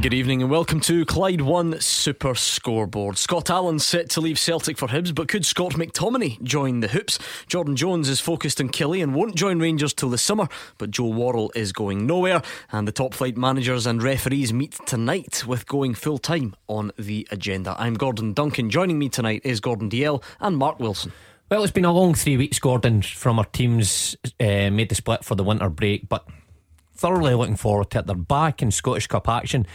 Good evening and welcome to Clyde One Super Scoreboard. Scott Allen set to leave Celtic for Hibs, but could Scott McTominay join the Hoops? Jordan Jones is focused on Killie and won't join Rangers till the summer, but Joe Worrall is going nowhere. And the top flight managers and referees meet tonight with going full time on the agenda. I'm Gordon Duncan. Joining me tonight is Gordon Dalziel and Mark Wilson. Well, it's been a long three weeks, Gordon, from our teams uh, made the split for the winter break, but thoroughly looking forward to it. They're back in Scottish Cup action.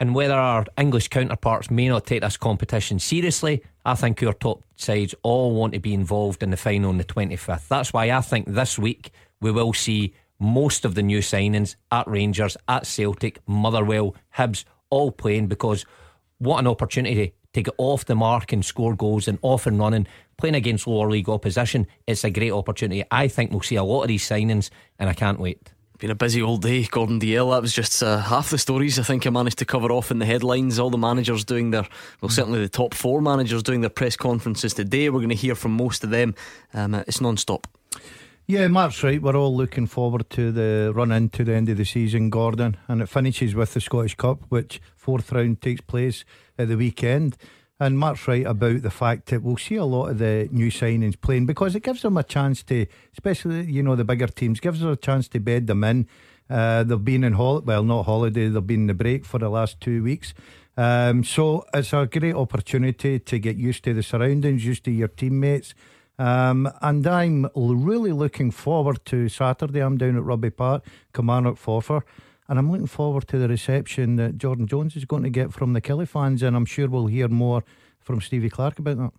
And whether our English counterparts may not take this competition seriously, I think our top sides all want to be involved in the final on the 25th. That's why I think this week we will see most of the new signings at Rangers, at Celtic, Motherwell, Hibs, all playing because what an opportunity to get off the mark and score goals and off and running, playing against lower league opposition. It's a great opportunity. I think we'll see a lot of these signings and I can't wait. Been a busy old day, Gordon Dalziel. That was just uh, half the stories I think I managed to cover off in the headlines. All the managers doing their, well, certainly the top four managers doing their press conferences today. We're going to hear from most of them. Um, uh, it's non stop. Yeah, Mark's right. We're all looking forward to the run into the end of the season, Gordon, and it finishes with the Scottish Cup, which fourth round takes place at the weekend. And Mark's right about the fact that we'll see a lot of the new signings playing because it gives them a chance to, especially you know the bigger teams, gives them a chance to bed them in. Uh, they've been in hol- well, not holiday. They've been in the break for the last two weeks. Um, so it's a great opportunity to get used to the surroundings, used to your teammates. Um, and I'm really looking forward to Saturday. I'm down at Rugby Park, Kilmarnock Forfar. And I'm looking forward to the reception that Jordan Jones is going to get from the Killie fans. And I'm sure we'll hear more from Stevie Clarke about that.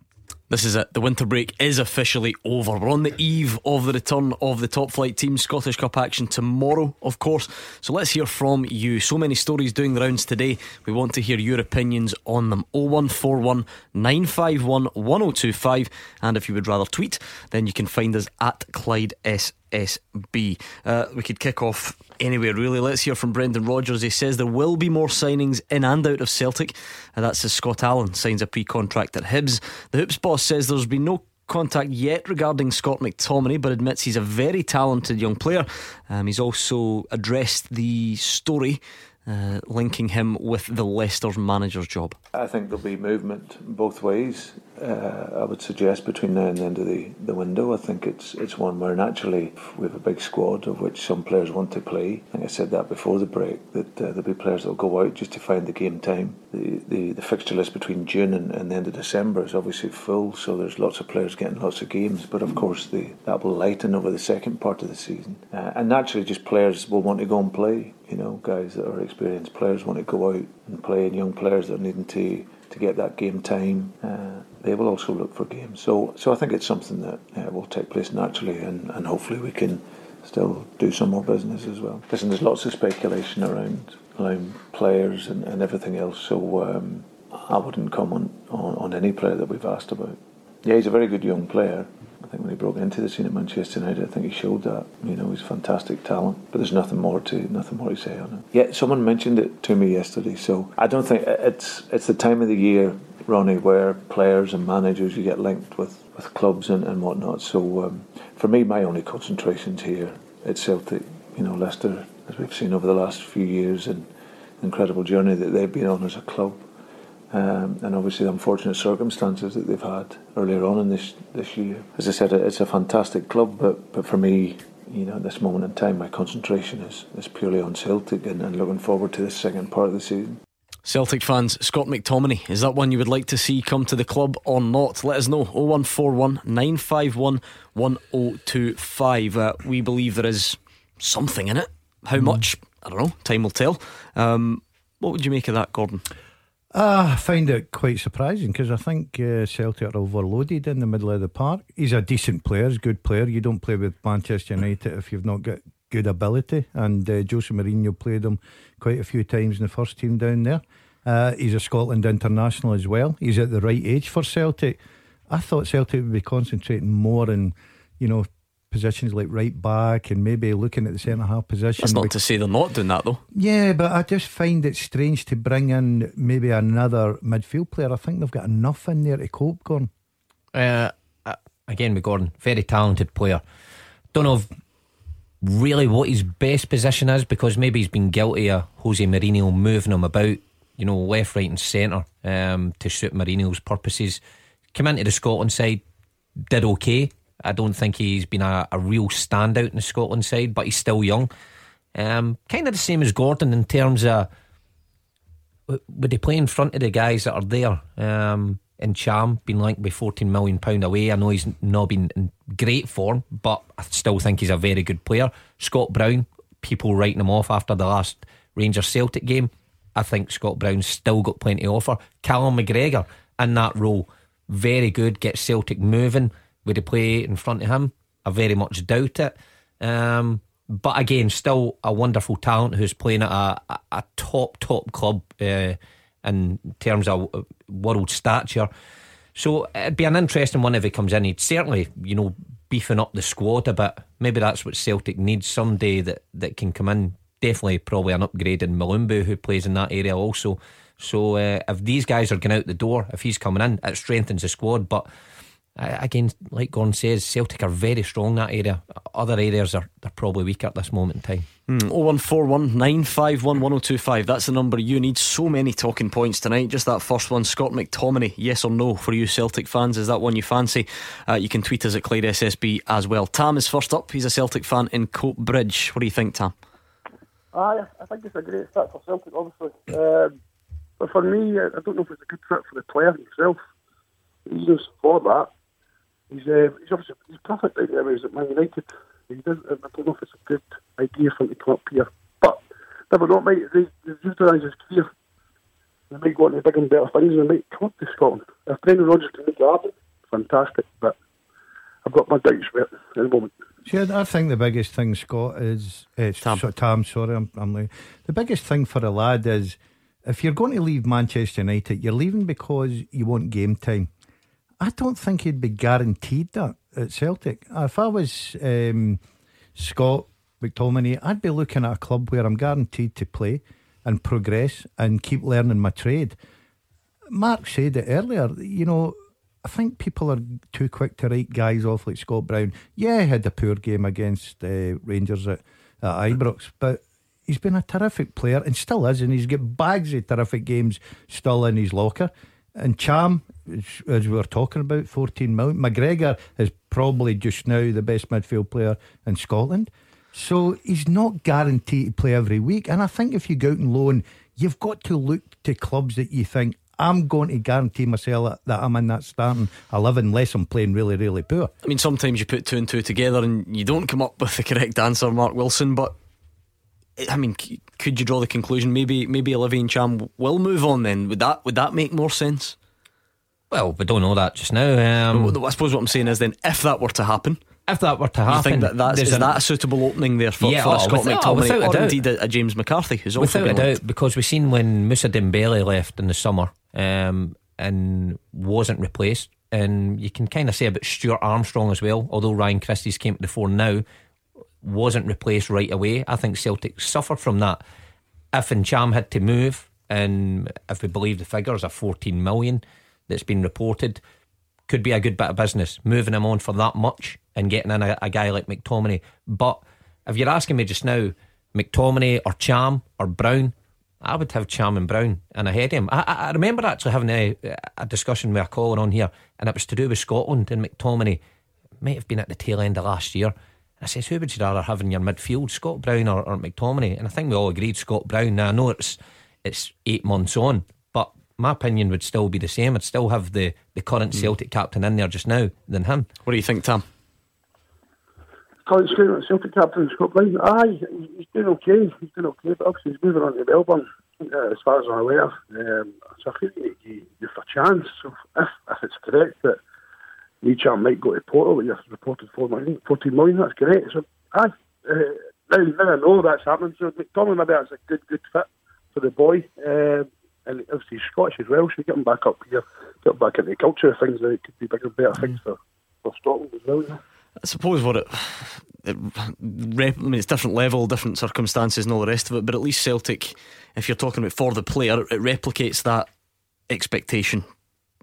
This is it. The winter break is officially over. We're on the eve of the return of the top flight team. Scottish Cup action tomorrow, of course. So let's hear from you. So many stories doing the rounds today. We want to hear your opinions on them. 0141 951 1025. And if you would rather tweet, then you can find us at Clyde SSB. Uh, we could kick off anywhere really. Let's hear from Brendan Rodgers. He says there will be more signings in and out of Celtic. And that's as Scott Allen signs a pre contract at Hibs. The Hoops boss says there's been no contact yet regarding Scott McTominay, but admits he's a very talented young player. Um, he's also addressed the story uh, linking him with the Leicester manager's job. I think there'll be movement both ways. Uh, I would suggest between now and the end of the, the window. I think it's it's one where naturally we have a big squad of which some players want to play. I think I said that before the break that uh, there'll be players that'll go out just to find the game time. The the, the fixture list between June and, and the end of December is obviously full, so there's lots of players getting lots of games. But of course, the, that will lighten over the second part of the season, uh, and naturally, just players will want to go and play. You know, guys that are experienced players want to go out and play, and young players that are needing to to get that game time. Uh, they will also look for games. So, so I think it's something that uh, will take place naturally, and, and hopefully we can still do some more business as well. Listen, there's lots of speculation around around players and, and everything else. So um, I wouldn't comment on, on any player that we've asked about. Yeah, he's a very good young player. I think when he broke into the scene at Manchester United, I think he showed that. You know, he's fantastic talent, but there's nothing more to nothing more to say on it. Yeah, someone mentioned it to me yesterday, so I don't think it's it's the time of the year, Ronnie, where players and managers you get linked with with clubs and, and whatnot. So um, for me, my only concentration's here at Celtic. You know, Leicester, as we've seen over the last few years, and incredible journey that they've been on as a club. Um, and obviously the unfortunate circumstances that they've had earlier on in this this year. As I said, it's a fantastic club, but but for me, you know, at this moment in time, my concentration is, is purely on Celtic and, and looking forward to the second part of the season. Celtic fans, Scott McTominay, is that one you would like to see come to the club or not? Let us know. 0141 951 1025. Uh, we believe there is something in it. How mm. much? I don't know. Time will tell. Um, what would you make of that, Gordon? Uh, I find it quite surprising because I think uh, Celtic are overloaded in the middle of the park. He's a decent player, he's a good player. You don't play with Manchester United if you've not got good ability. And uh, Jose Mourinho played him quite a few times in the first team down there. Uh, he's a Scotland international as well. He's at the right age for Celtic. I thought Celtic would be concentrating more on, you know, positions like right back and maybe looking at the centre half position. That's not to say they're not doing that though. Yeah, but I just find it strange to bring in maybe another midfield player. I think they've got enough in there to cope, Gordon. Uh, uh again, with Gordon, very talented player. Don't know really what his best position is because maybe he's been guilty of Jose Mourinho moving him about, you know, left, right, and centre um, to suit Mourinho's purposes. Came into the Scotland side, did okay. I don't think he's been a, a real standout in the Scotland side, but he's still young. Um, kind of the same as Gordon in terms of would he play in front of the guys that are there? Um, Ntcham, been linked with £14 million away. I know he's not been in great form, but I still think he's a very good player. Scott Brown, people writing him off after the last Rangers Celtic game. I think Scott Brown's still got plenty to offer. Callum McGregor in that role, very good, gets Celtic moving. Would he play in front of him? I very much doubt it. Um, but again, still a wonderful talent who's playing at a, a, top, top club. Uh, in terms of uh, world stature. So it'd be an interesting one if he comes in. He'd certainly, you know, beefing up the squad a bit. Maybe that's what Celtic needs someday that, that can come in. Definitely, probably an upgrade in Mulumbu, who plays in that area also. So uh, if these guys are going out the door, if he's coming in, it strengthens the squad. But again, like Gordon says, Celtic are very strong that area. Other areas are they're probably weaker at this moment in time. Mm, 0141 951 1025. That's the number you need. So many talking points tonight. Just that first one, Scott McTominay. Yes or no for you Celtic fans? Is that one you fancy? Uh, you can tweet us at Clyde SSB as well. Tam is first up. He's a Celtic fan in Coatbridge. What do you think, Tam? Uh, I think it's a great fit for Celtic, obviously. Um, but for me, I don't know if it's a good fit for the player himself. Reasons for that he's uh, he's obviously he's perfect right now. He's at Man United. He doesn't. I don't know if it's a good idea for him to come up here, but never know. Might they, they utilise his career. They might go on to bigger and better things. They might come up to Scotland. If Brendan Rodgers can make it happen, fantastic. But I've got my doubts about it at the moment. Yeah, I think the biggest thing, Scott, is uh, Tam. So, Tam. Sorry, I'm, I'm like, the biggest thing for a lad is if you're going to leave Manchester United, you're leaving because you want game time. I don't think he'd be guaranteed that at Celtic. If I was um, Scott McTominay, I'd be looking at a club where I'm guaranteed to play and progress and keep learning my trade. Mark said it earlier, you know, I think people are too quick to write guys off like Scott Brown. Yeah, he had a poor game against uh, Rangers at, at Ibrox, but he's been a terrific player and still is, and he's got bags of terrific games still in his locker. And Cham, as we were talking about, 14 million. McGregor is probably just now the best midfield player in Scotland. So he's not guaranteed to play every week. And I think if you go out and loan, you've got to look to clubs that you think, I'm going to guarantee myself that I'm in that starting 11 unless I'm playing really, really poor. I mean, sometimes you put two and two together and you don't come up with the correct answer, Mark Wilson, but I mean, could you draw the conclusion maybe maybe Olivier Ntcham will move on then? Would that would that make more sense? Well, we don't know that just now. Um, I suppose what I'm saying is then if that were to happen. If that were to happen, you think that that's, is an, that a suitable opening there for, yeah, for a oh, Scott without, McTominay or doubt. indeed a, a, James McCarthy who's also without a doubt because we've seen when Moussa Dembele left in the summer um, and wasn't replaced, and you can kind of say about Stuart Armstrong as well. Although Ryan Christie's came to the fore now, wasn't replaced right away. I think Celtic suffered from that. If Ntcham had to move, and if we believe the figures are 14 million that's been reported, could be a good bit of business moving him on for that much and getting in a, a guy like McTominay. But if you're asking me just now, McTominay or Cham or Brown, I would have Cham and Brown and ahead of him. I, I remember actually having a, a discussion with a caller on here, and it was to do with Scotland and McTominay. It Might have been at the tail end of last year I says, who would you rather have in your midfield, Scott Brown or, or McTominay? And I think we all agreed Scott Brown. Now I know it's it's eight months on, but my opinion would still be the same. I'd still have the, the current mm. Celtic captain in there just now than him. What do you think, Tom? Current Celtic captain Scott Brown. Aye, he's doing okay. He's doing okay, but obviously he's moving on to Melbourne, uh, as far as I'm aware. Um, so I think you give a chance. So if, if it's correct that Ntcham might go to Porto, but you've reported 4 million, 14 million, that's great. So, aye, uh, now, now I know that's happening, so McTominay maybe that's a good good fit for the boy. Uh, and obviously he's Scottish as well, so get him back up here, get him back into the culture of things, that it could be bigger better things for, for Scotland as well. I suppose what it. it rep, I mean, it's different level, different circumstances, and all the rest of it. But at least Celtic, if you're talking about for the player, it replicates that expectation.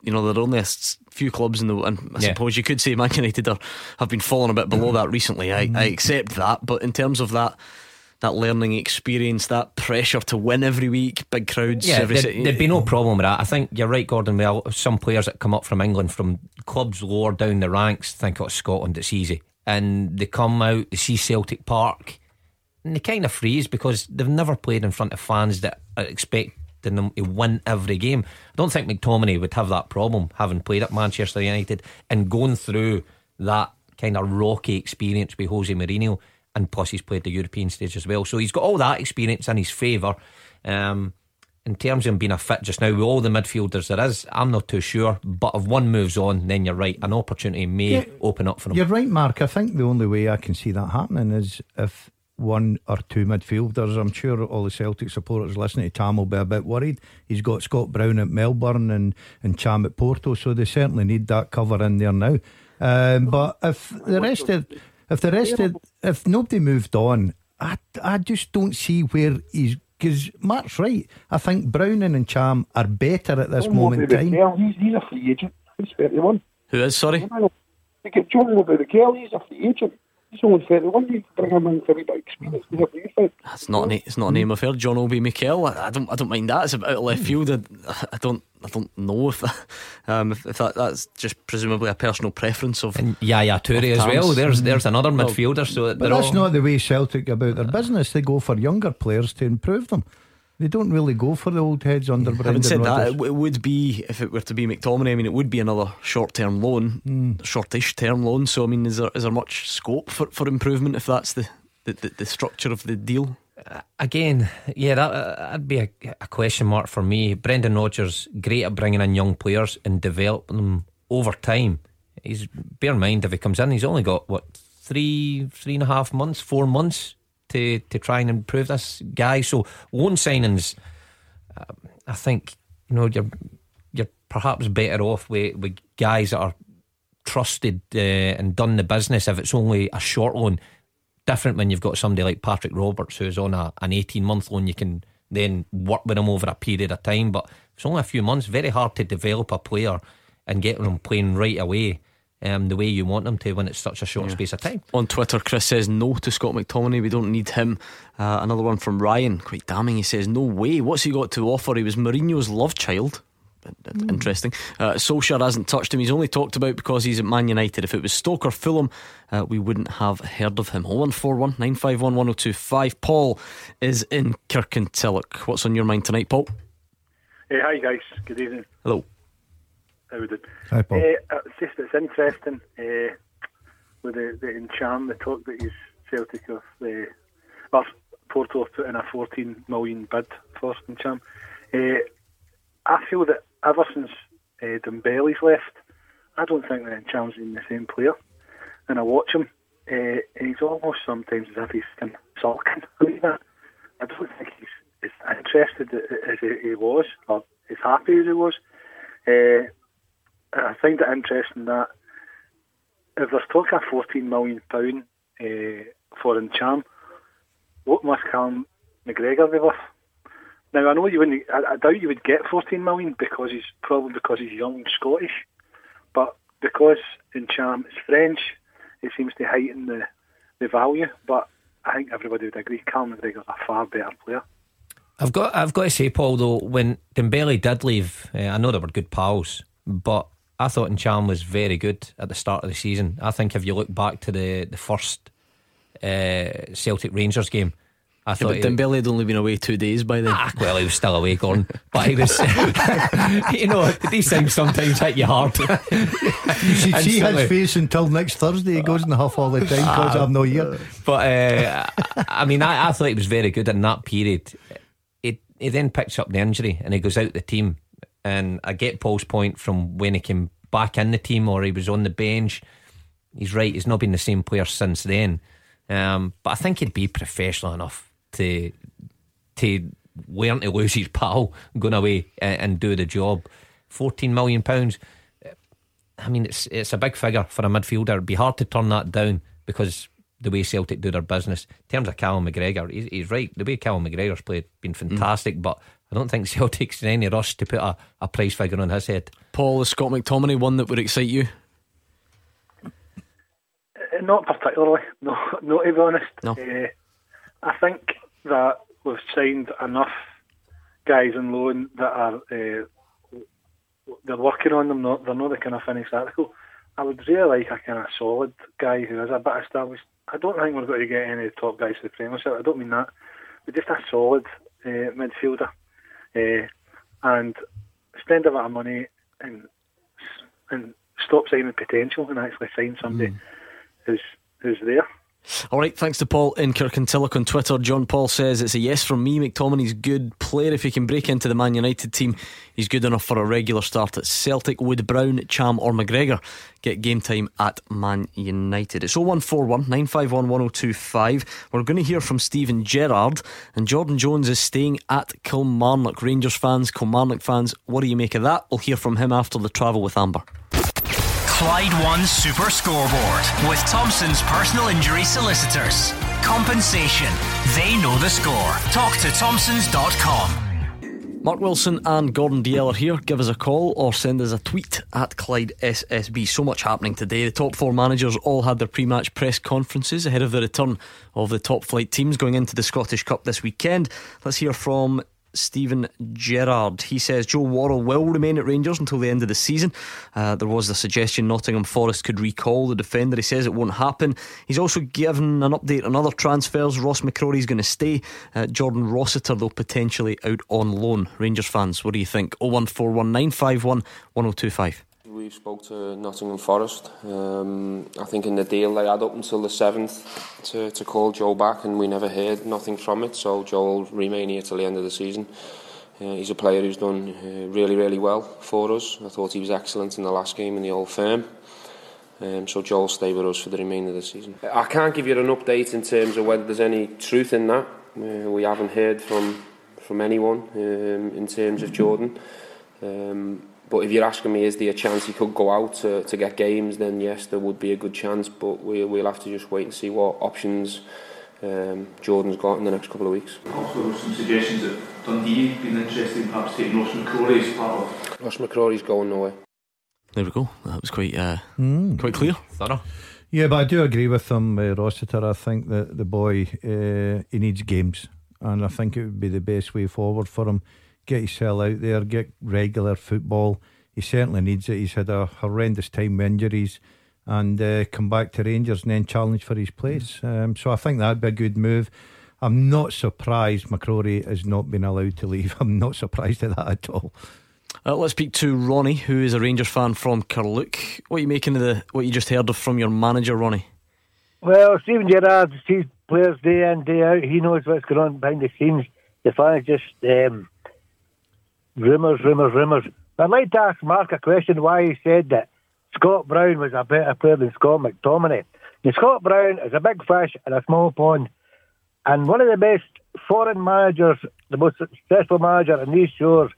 You know, there are only a few clubs in the, and I yeah. suppose you could say Man United are, have been falling a bit below that recently. I, I mm. accept that, but in terms of that that learning experience, that pressure to win every week, big crowds. Yeah, there, would be no problem with that. I think you're right, Gordon. Well, some players that come up from England from clubs lower down the ranks think, oh, Scotland, it's easy. And they come out, they see Celtic Park, and they kind of freeze because they've never played in front of fans that are expecting them to win every game. I don't think McTominay would have that problem having played at Manchester United and going through that kind of rocky experience with Jose Mourinho and plus he's played the European stage as well. So he's got all that experience in his favour. Um, in terms of him being a fit just now, with all the midfielders there is, I'm not too sure. But if one moves on, then you're right, an opportunity may yeah, open up for him. You're right, Mark. I think the only way I can see that happening is if one or two midfielders. I'm sure all the Celtic supporters listening to Tam will be a bit worried. He's got Scott Brown at Melbourne and, and Cham at Porto, so they certainly need that cover in there now. Um, but if the rest of if the rest of, if nobody moved on, I, I just don't see where he's because Mark's right. I think Browning and Cham are better at this John moment in time. He's, he's a free agent. He's 31. Who is, sorry? You get John about the girl, he's a free agent. He's only 31. You bring him in for a bit experience. That's not, a, it's not a name I've heard. John Obi Mikel. I, I, don't, I don't mind that. It's a bit out of left field. I, I don't I don't know if that, um, if, if that, that's just presumably a personal preference of and Yaya Toure as well. There's there's another midfielder. So but that's all... not the way Celtic about their business. They go for younger players to improve them. They don't really go for the old heads under yeah. Brendan Having said Rodgers. that, it would be if it were to be McTominay. I mean, it would be another short-term loan, mm. shortish term loan. So, I mean, is there is there much scope for, for improvement if that's the, the, the, the structure of the deal? again, yeah, that, that'd be a, a, question mark for me. Brendan Rodgers, great at bringing in young players and developing them over time. He's bear in mind if he comes in, he's only got what three, three and a half months, four months to to try and improve this guy. So loan signings, uh, I think you know you're you're perhaps better off with with guys that are trusted uh, and done the business. If it's only a short loan different when you've got somebody like Patrick Roberts who's on a, an 18 month loan. You can then work with him over a period of time, but it's only a few months. Very hard to develop a player and get them playing right away. Um, the way you want them to when it's such a short yeah. space of time. On Twitter, Chris says no to Scott McTominay. We don't need him. Uh, another one from Ryan, quite damning. He says, No way. What's he got to offer? He was Mourinho's love child. Mm. Interesting. Uh, Solskjaer hasn't touched him. He's only talked about because he's at Man United. If it was Stoke or Fulham, uh, we wouldn't have heard of him. 0141 951 1025. Paul is in Kirkintilloch. What's on your mind tonight, Paul? Hey, hi, guys. Good evening. Hello. How we doing? Hi, Paul. Uh, it's just it's interesting uh, with the, the Ntcham, the talk that he's Celtic of the. Well, Porto have put in a 14 million bid for Ntcham. Uh, I feel that ever since uh, Dembele's left, I don't think that Ntcham's been the same player. And I watch him, uh, and he's almost sometimes as if he's sulking like that. I don't think he's as interested as he was, or as happy as he was. Uh, I find it interesting that if there's talk of £14 million uh, for Ntcham, what must Callum McGregor be worth? Now I know you wouldn't. I, I doubt you would get 14 million because he's probably because he's young and Scottish, but because in Ntcham is French, it seems to heighten the the value. But I think everybody would agree Callum McGregor's a far better player. I've got I've got to say, Paul, though, when Dembele did leave, uh, I know they were good pals, but I thought Ntcham was very good at the start of the season. I think if you look back to the the first uh, Celtic Rangers game, I thought yeah, but Dembele had only been away two days by then. Ah, well, he was still away, Gordon. but he was, you know, these things sometimes hit you hard. you should see his face until next Thursday. He goes in the huff all the time because uh, I'm no here. But uh, I mean, I, I, thought he was very good in that period. He, he then picks up the injury and he goes out the team. And I get Paul's point from when he came back in the team or he was on the bench. He's right. He's not been the same player since then. Um, but I think he'd be professional enough to to learn to lose his pal, going away and, and do the job. Fourteen million pounds. I mean, it's it's a big figure for a midfielder. It'd be hard to turn that down because the way Celtic do their business. In terms of Callum McGregor, he's, he's right. The way Callum McGregor's played, been fantastic, mm. but I don't think Celtic's in any rush to put a, a price figure on his head. Paul, is Scott McTominay one that would excite you? Uh, not particularly, no, not to be honest. No. Uh, I think that we've signed enough guys on loan that are uh, they're working on them. Not they're not the kind of finished article. I would really like a kind of solid guy who is a bit established. I don't think we're going to get any top guys to the Premiership. I don't mean that, but just a solid uh, midfielder uh, and spend a bit of money and and stop signing potential and actually sign somebody mm. who's who's there. All right, thanks to Paul in Kirkintilloch on Twitter. John Paul says it's a yes from me. McTominay's good player. If he can break into the Man United team, he's good enough for a regular start at Celtic. Would Brown, Cham, or McGregor get game time at Man United? It's 0141 951 1025. We're going to hear from Steven Gerrard, and Jordan Jones is staying at Kilmarnock. Rangers fans, Kilmarnock fans, what do you make of that? We'll hear from him after the travel with Amber. Clyde One Super Scoreboard with Thompson's personal injury solicitors. Compensation. They know the score. Talk to Thompsons.com. Mark Wilson and Gordon Dalziel are here. Give us a call or send us a tweet at Clyde SSB. So much happening today. The top four managers all had their pre match press conferences ahead of the return of the top flight teams going into the Scottish Cup this weekend. Let's hear from Steven Gerrard. He says Joe Worrall will remain at Rangers until the end of the season. Uh, there was the suggestion Nottingham Forest could recall the defender. He says it won't happen. He's also given an update on other transfers. Ross McCrorie is going to stay. Uh, Jordan Rossiter, though, potentially out on loan. Rangers fans, what do you think? 0141951 1025 we spoke to Nottingham Forest. Um, I think in the deal they had up until the 7th to, to call Joe back and we never heard nothing from it so Joe will remain here till the end of the season. Uh, he's a player who's done uh, really really well for us. I thought he was excellent in the last game in the Old Firm. Um, so Joe will stay with us for the remainder of the season. I can't give you an update in terms of whether there's any truth in that. Uh, we haven't heard from from anyone um, in terms of Jordan. Um, but if you're asking me, is there a chance he could go out to, to get games? Then yes, there would be a good chance. But we, we'll have to just wait and see what options um, Jordan's got in the next couple of weeks. Also, some suggestions that Dundee been interested in perhaps taking Ross McCrorie as part of. Ross McCrorie's going nowhere. There we go. That was quite uh, mm. quite clear, thorough. Yeah, but I do agree with him, uh, Rossiter. I think that the boy uh, he needs games, and I think it would be the best way forward for him get his cell out there, get regular football. He certainly needs it. He's had a horrendous time with injuries and uh, come back to Rangers and then challenge for his place. Um, so I think that'd be a good move. I'm not surprised McCrorie has not been allowed to leave. I'm not surprised at that at all. Uh, let's speak to Ronnie, who is a Rangers fan from Carluke. What are you making of the what you just heard of from your manager, Ronnie? Well, Steven Gerrard sees players day in day out. He knows what's going on behind the scenes. The fans just um, rumours, rumours, rumours. I'd like to ask Mark a question why he said that Scott Brown was a better player than Scott McTominay. Now, Scott Brown is a big fish in a small pond, and one of the best foreign managers, the most successful manager in these shores,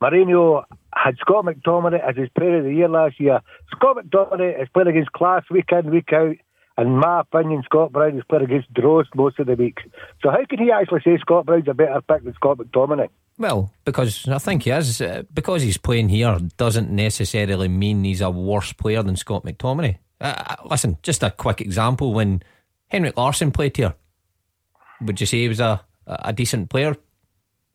Mourinho had Scott McTominay as his player of the year last year. Scott McTominay has played against class week in, week out. In my opinion, Scott Brown has played against Drost most of the week. So how can he actually say Scott Brown's a better pick than Scott McTominay? Well, because I think he is. Uh, because he's playing here doesn't necessarily mean he's a worse player than Scott McTominay. Uh, uh listen, just a quick example when Henrik Larsson played here, would you say he was a, a decent player?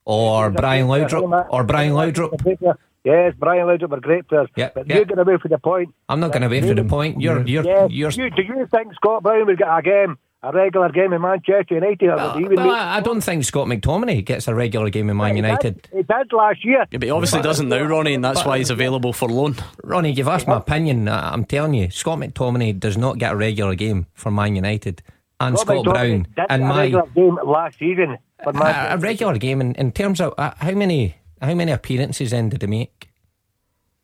Or Brian Laudrup? Or Brian Laudrup? Yes, Brian Laudrup were great players. Yeah, but yeah. you're going away for the point. I'm not going away for the point. You're, you're, yes. you're. You, do you think Scott Brown will get a game? a regular game in Manchester United. Well, well I, I, don't think Scott McTominay gets a regular game in Man United. He did, last year. Yeah, but he obviously but, doesn't now, Ronnie, and that's but, why he's available for loan. Ronnie, you've asked my opinion. I'm telling you, Scott McTominay does not get a regular game for Man United. And Scott, Scott Brown and my regular game last season. For a, a regular game in, in terms of uh, how many how many appearances then did he make?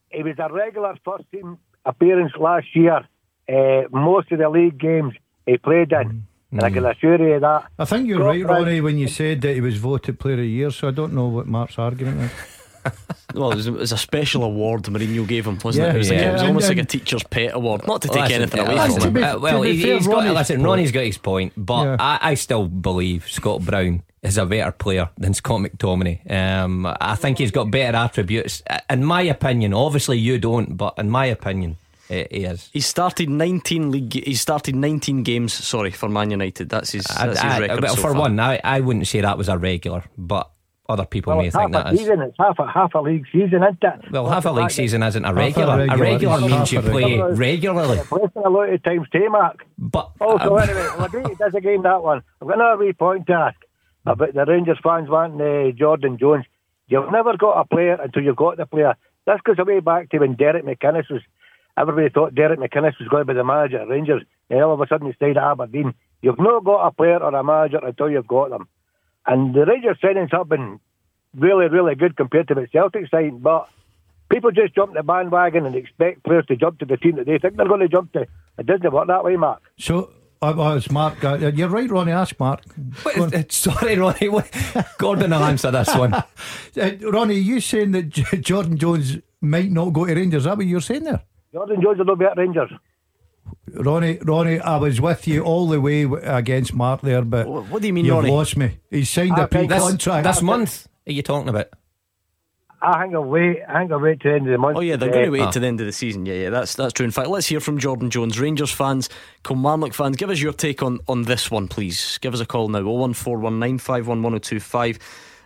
He was a regular first team appearance last year. Uh, most of the league games he played in. And I can mm. assure you that. I think you're right, Ronnie, when you said that he was voted Player of the Year. So I don't know what Mark's argument is. Well, it was, it was a special award Mourinho gave him, wasn't Yeah, it? It was, like, it was almost And- like a teacher's pet award. Not to take listen, anything away from him. be- uh, well, to be he, fair, has got Ronnie's listen. Ronnie's got his point, but Yeah. I, I still believe Scott Brown is a better player than Scott McTominay. Um, I think he's got better attributes, Uh, in my opinion. Obviously, you don't, but in my opinion, uh, he is. He started 19 league. He started 19 games. Sorry for Man United. That's his. I- That's his I- record well, so for far. one, I, I wouldn't say that was a regular, but other people Well, may think half that a is. season. It's half a half a league season, isn't it? Well, half a league season isn't a regular. A regular, regular it's means you play regular. regularly. It's less than a lot of times too, Mark. But Also, uh, anyway, we'll agree to disagree on that one. I've got another wee point to ask about the Rangers fans wanting uh, Jordan Jones. You've never got a player until you've got the player. This goes way back to when Derek McInnes was. Everybody thought Derek McInnes was going to be the manager at Rangers, and all of a sudden he stayed at Aberdeen. You've not got a player or a manager until you've got them. And the Rangers signings have been really, really good compared to the Celtic signing, but people just jump the bandwagon and expect players to jump to the team that they think they're going to jump to. It doesn't work that way, Mark. So, uh, well, it's Mark. Uh, you're right, Ronnie. Ask Mark. Go on. Wait, sorry, Ronnie. what- Gordon will answer this one. Uh, Ronnie, you saying that J- Jordan Jones might not go to Rangers? Is that what you're saying there? Jordan Jones will not be at Rangers. Ronnie, Ronnie, I was with you all the way against Mark there, but What- what do you mean, you've Ronnie? lost me. He's signed I a think This, pre-contract. this month, are you talking about? I think I'll wait. I think I'll wait to the end of the month. Oh yeah, they're going to wait Ah. to the end of the season. Yeah, yeah, that's that's true. In fact, let's hear from Jordan Jones, Rangers fans, Kilmarnock fans. Give us your take on on this one, please. Give us a call now. 01419511025.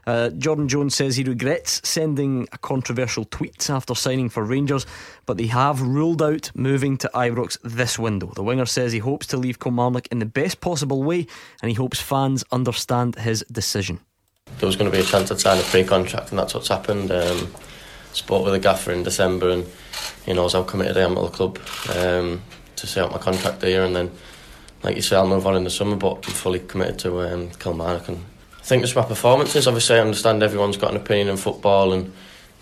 Uh, Jordan Jones says he regrets sending a controversial tweet after signing for Rangers, but they have ruled out moving to Ibrox this window. The winger says he hopes to leave Kilmarnock in the best possible way, and he hopes fans understand his decision. there was going to be a chance I'd sign a pre-contract, and that's what's happened. Um, spoke with the gaffer in December, and he knows how committed I am to the club um, to see out my contract here, and then, like you say, I'll move on in the summer. But I'm fully committed to um, Kilmarnock, and think it's my performances. Obviously, I understand everyone's got an opinion in football, and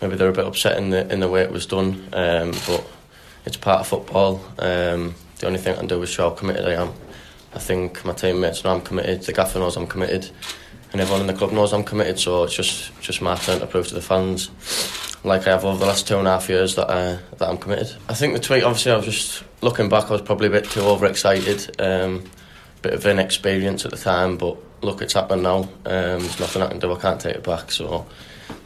maybe they're a bit upset in the in the way it was done, um, but it's part of football. Um, the only thing I can do is show how committed I am. I think my teammates know I'm committed. The gaffer knows I'm committed and everyone in the club knows I'm committed. So it's just just my turn to prove to the fans, like I have over the last two and a half years, that uh, that I'm committed. I think the tweet, obviously, I was just looking back. I was probably a bit too overexcited, um, a bit of inexperience at the time. But look, it's happened now. Um, there's nothing I can do. I can't take it back. So,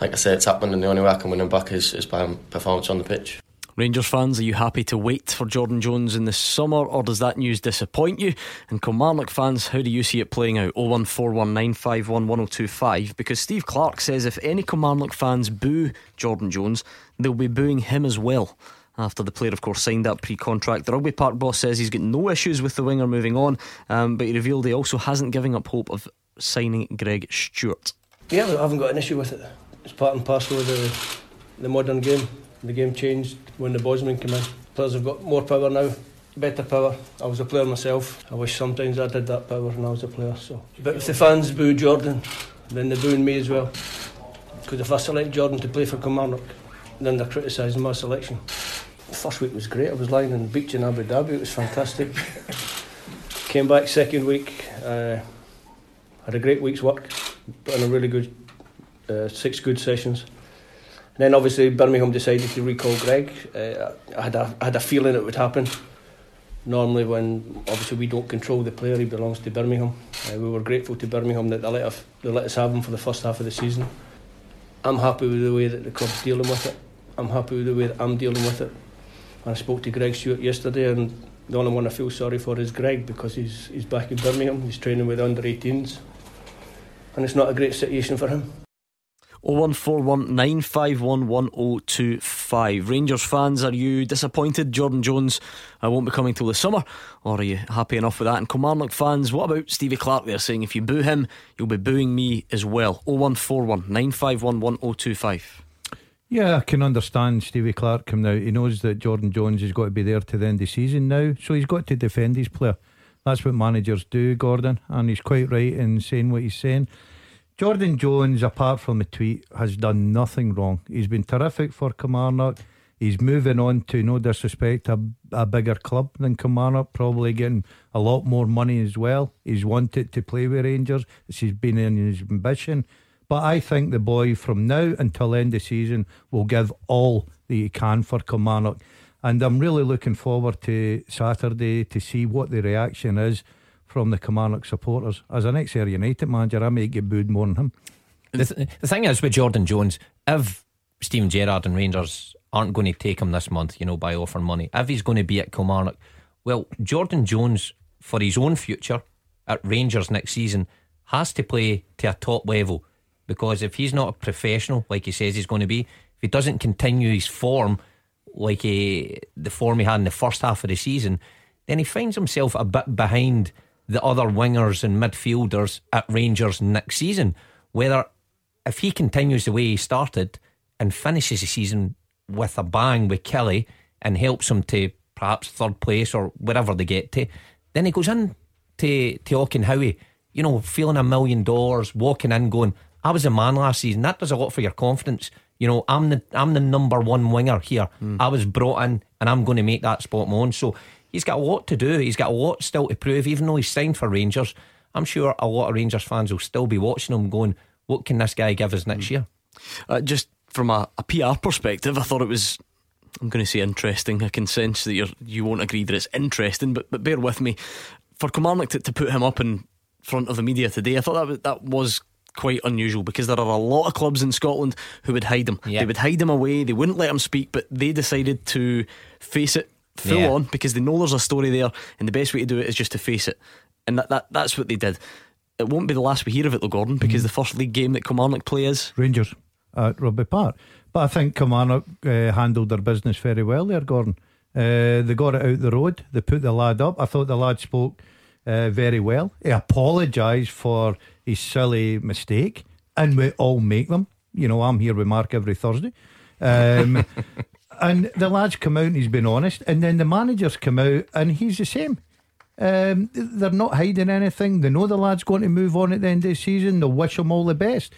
like I say, it's happened, and the only way I can win him back is, is by performance on the pitch. Rangers fans, are you happy to wait for Jordan Jones in the summer, or does that news disappoint you? And Kilmarnock fans, how do you see it playing out? 01419511025. Because Steve Clarke says if any Kilmarnock fans boo Jordan Jones, they'll be booing him as well. After the player, of course, signed that pre contract. The Rugby Park boss says he's got no issues with the winger moving on, um, but he revealed he also hasn't given up hope of signing Greg Stewart. Yeah, I haven't got an issue with it. It's part and parcel of the, the modern game. The game changed when the Bosman came in. Players have got more power now, better power. I was a player myself. I wish sometimes I did that power when I was a player. So, But if the fans boo Jordan, then they're booing me as well. Because if I select Jordan to play for Kilmarnock, then they're criticising my selection. First week was great. I was lying on the beach in Abu Dhabi. It was fantastic. Came back second week. Uh, had a great week's work. In a really good uh, six good sessions. And then obviously Birmingham decided to recall Greg. Uh, I had a I had a feeling it would happen. Normally, when obviously we don't control the player, he belongs to Birmingham. Uh, we were grateful to Birmingham that they let, us, they let us have him for the first half of the season. I'm happy with the way that the club's dealing with it. I'm happy with the way that I'm dealing with it. I spoke to Greg Stewart yesterday, and the only one I feel sorry for is Greg because he's he's back in Birmingham. He's training with under 18s, and it's not a great situation for him. 01419511025. Rangers fans, are you disappointed Jordan Jones I won't be coming till the summer? Or are you happy enough with that? And Kilmarnock fans, what about Stevie Clarke there saying if you boo him, you'll be booing me as well? 01419511025. Yeah, I can understand Stevie Clarke coming out. He knows that Jordan Jones has got to be there to the end of the season now, so he's got to defend his player. That's what managers do, Gordon, and he's quite right in saying what he's saying. Jordan Jones, apart from the tweet, has done nothing wrong. He's been terrific for Kilmarnock. He's moving on to, no disrespect, a, a bigger club than Kilmarnock, probably getting a lot more money as well. He's wanted to play with Rangers. This has been in his ambition. But I think the boy from now until end of season will give all that he can for Kilmarnock. And I'm really looking forward to Saturday to see what the reaction is from the Kilmarnock supporters. As an ex Ayr United manager, I may get booed more than him. The, th- the thing is with Jordan Jones, if Steven Gerrard and Rangers aren't going to take him this month, you know, by offering money, if he's going to be at Kilmarnock, well, Jordan Jones, for his own future at Rangers next season, has to play to a top level because if he's not a professional like he says he's going to be, if he doesn't continue his form like he, the form he had in the first half of the season, then he finds himself a bit behind the other wingers and midfielders at Rangers next season. Whether if he continues the way he started and finishes the season with a bang with Killie and helps him to perhaps third place or wherever they get to, then he goes in to, to Auchenhowie, you know, feeling a million dollars, walking in going, I was a man last season. That does a lot for your confidence. You know, I'm the I'm the number one winger here. Mm. I was brought in and I'm going to make that spot my own. So he's got a lot to do. He's got a lot still to prove, even though he's signed for Rangers. I'm sure a lot of Rangers fans will still be watching him going, what can this guy give us next mm. year? Uh, just from a, a, PR perspective, I thought it was. I'm going to say interesting. I can sense that you're, you won't agree that it's interesting, but but bear with me. For Kilmarnock to, to put him up in front of the media today, I thought that was, that was quite unusual because there are a lot of clubs in Scotland who would hide him. They would hide him away. They wouldn't let him speak, but they decided to face it full yeah. on because they know there's a story there, and the best way to do it is just to face it. And that, that that's what they did. It won't be the last we hear of it, though, Gordon, because mm. the first league game that Kilmarnock play is Rangers at Rugby Park. But I think Kilmarnock uh, handled their business very well there, Gordon. Uh, they got it out the road. They put the lad up. I thought the lad spoke uh, very well. He apologised for his silly mistake, and we all make them. You know, I'm here with Mark every Thursday. Um, and the lads come out and he's been honest, and then the managers come out and he's the same. Um, they're not hiding anything. They know the lad's going to move on at the end of the season. They wish him all the best.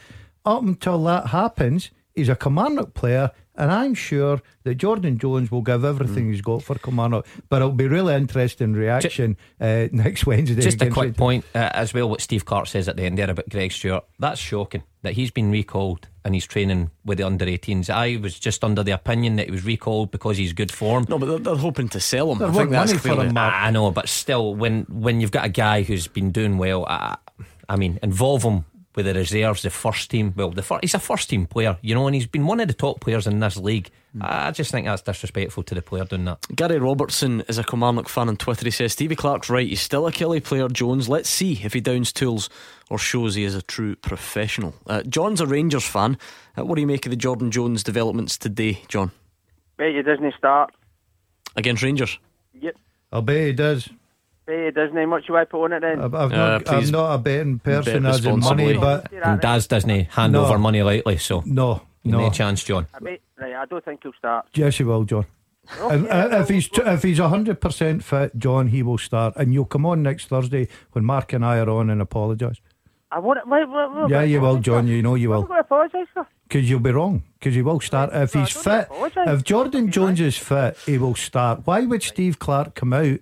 Up until that happens, he's a Kilmarnock player, and I'm sure that Jordan Jones will give everything mm. he's got for Kilmarnock. But it'll be really interesting reaction uh, next Wednesday. Just a quick point uh, as well. What Steve Clarke says at the end there about Greg Stewart. That's shocking that he's been recalled and he's training with the under 18s. I was just under the opinion that he was recalled because he's good form. No, but they're, they're hoping to sell him. They're I think that's for him. I know, but still, when when you've got a guy who's been doing well, I, I mean, involve him with the reserves, the first team. Well, the first, he's a first team player, you know, and he's been one of the top players in this league. Mm. I just think that's disrespectful to the player doing that. Gary Robertson is a Kilmarnock fan on Twitter. He says Stevie Clarke's right. He's still a Killie player, Jones. Let's see if he downs tools or shows he is a true professional. Uh, John's a Rangers fan. Uh, what do you make of the Jordan Jones developments today, John? Bet you doesn't start against Rangers. Yep. I'll bet he does. Bet he doesn't. Much you I put on it then? I've, I've uh, not, I'm not a betting person bet as in money, but and Daz doesn't hand no. over money lightly. So no, no, no chance, John. I bet, right, I don't think he'll start. Yes, he will, John. if, if, he's if he's hundred percent fit, John, he will start, and you'll come on next Thursday when Mark and I are on and apologise. I want wait, wait, wait, yeah, you will, John. You know you will. Apologise for. Because you'll be wrong. Because he will start if he's fit. If Jordan Jones is fit, he will start. Why would Steve Clarke come out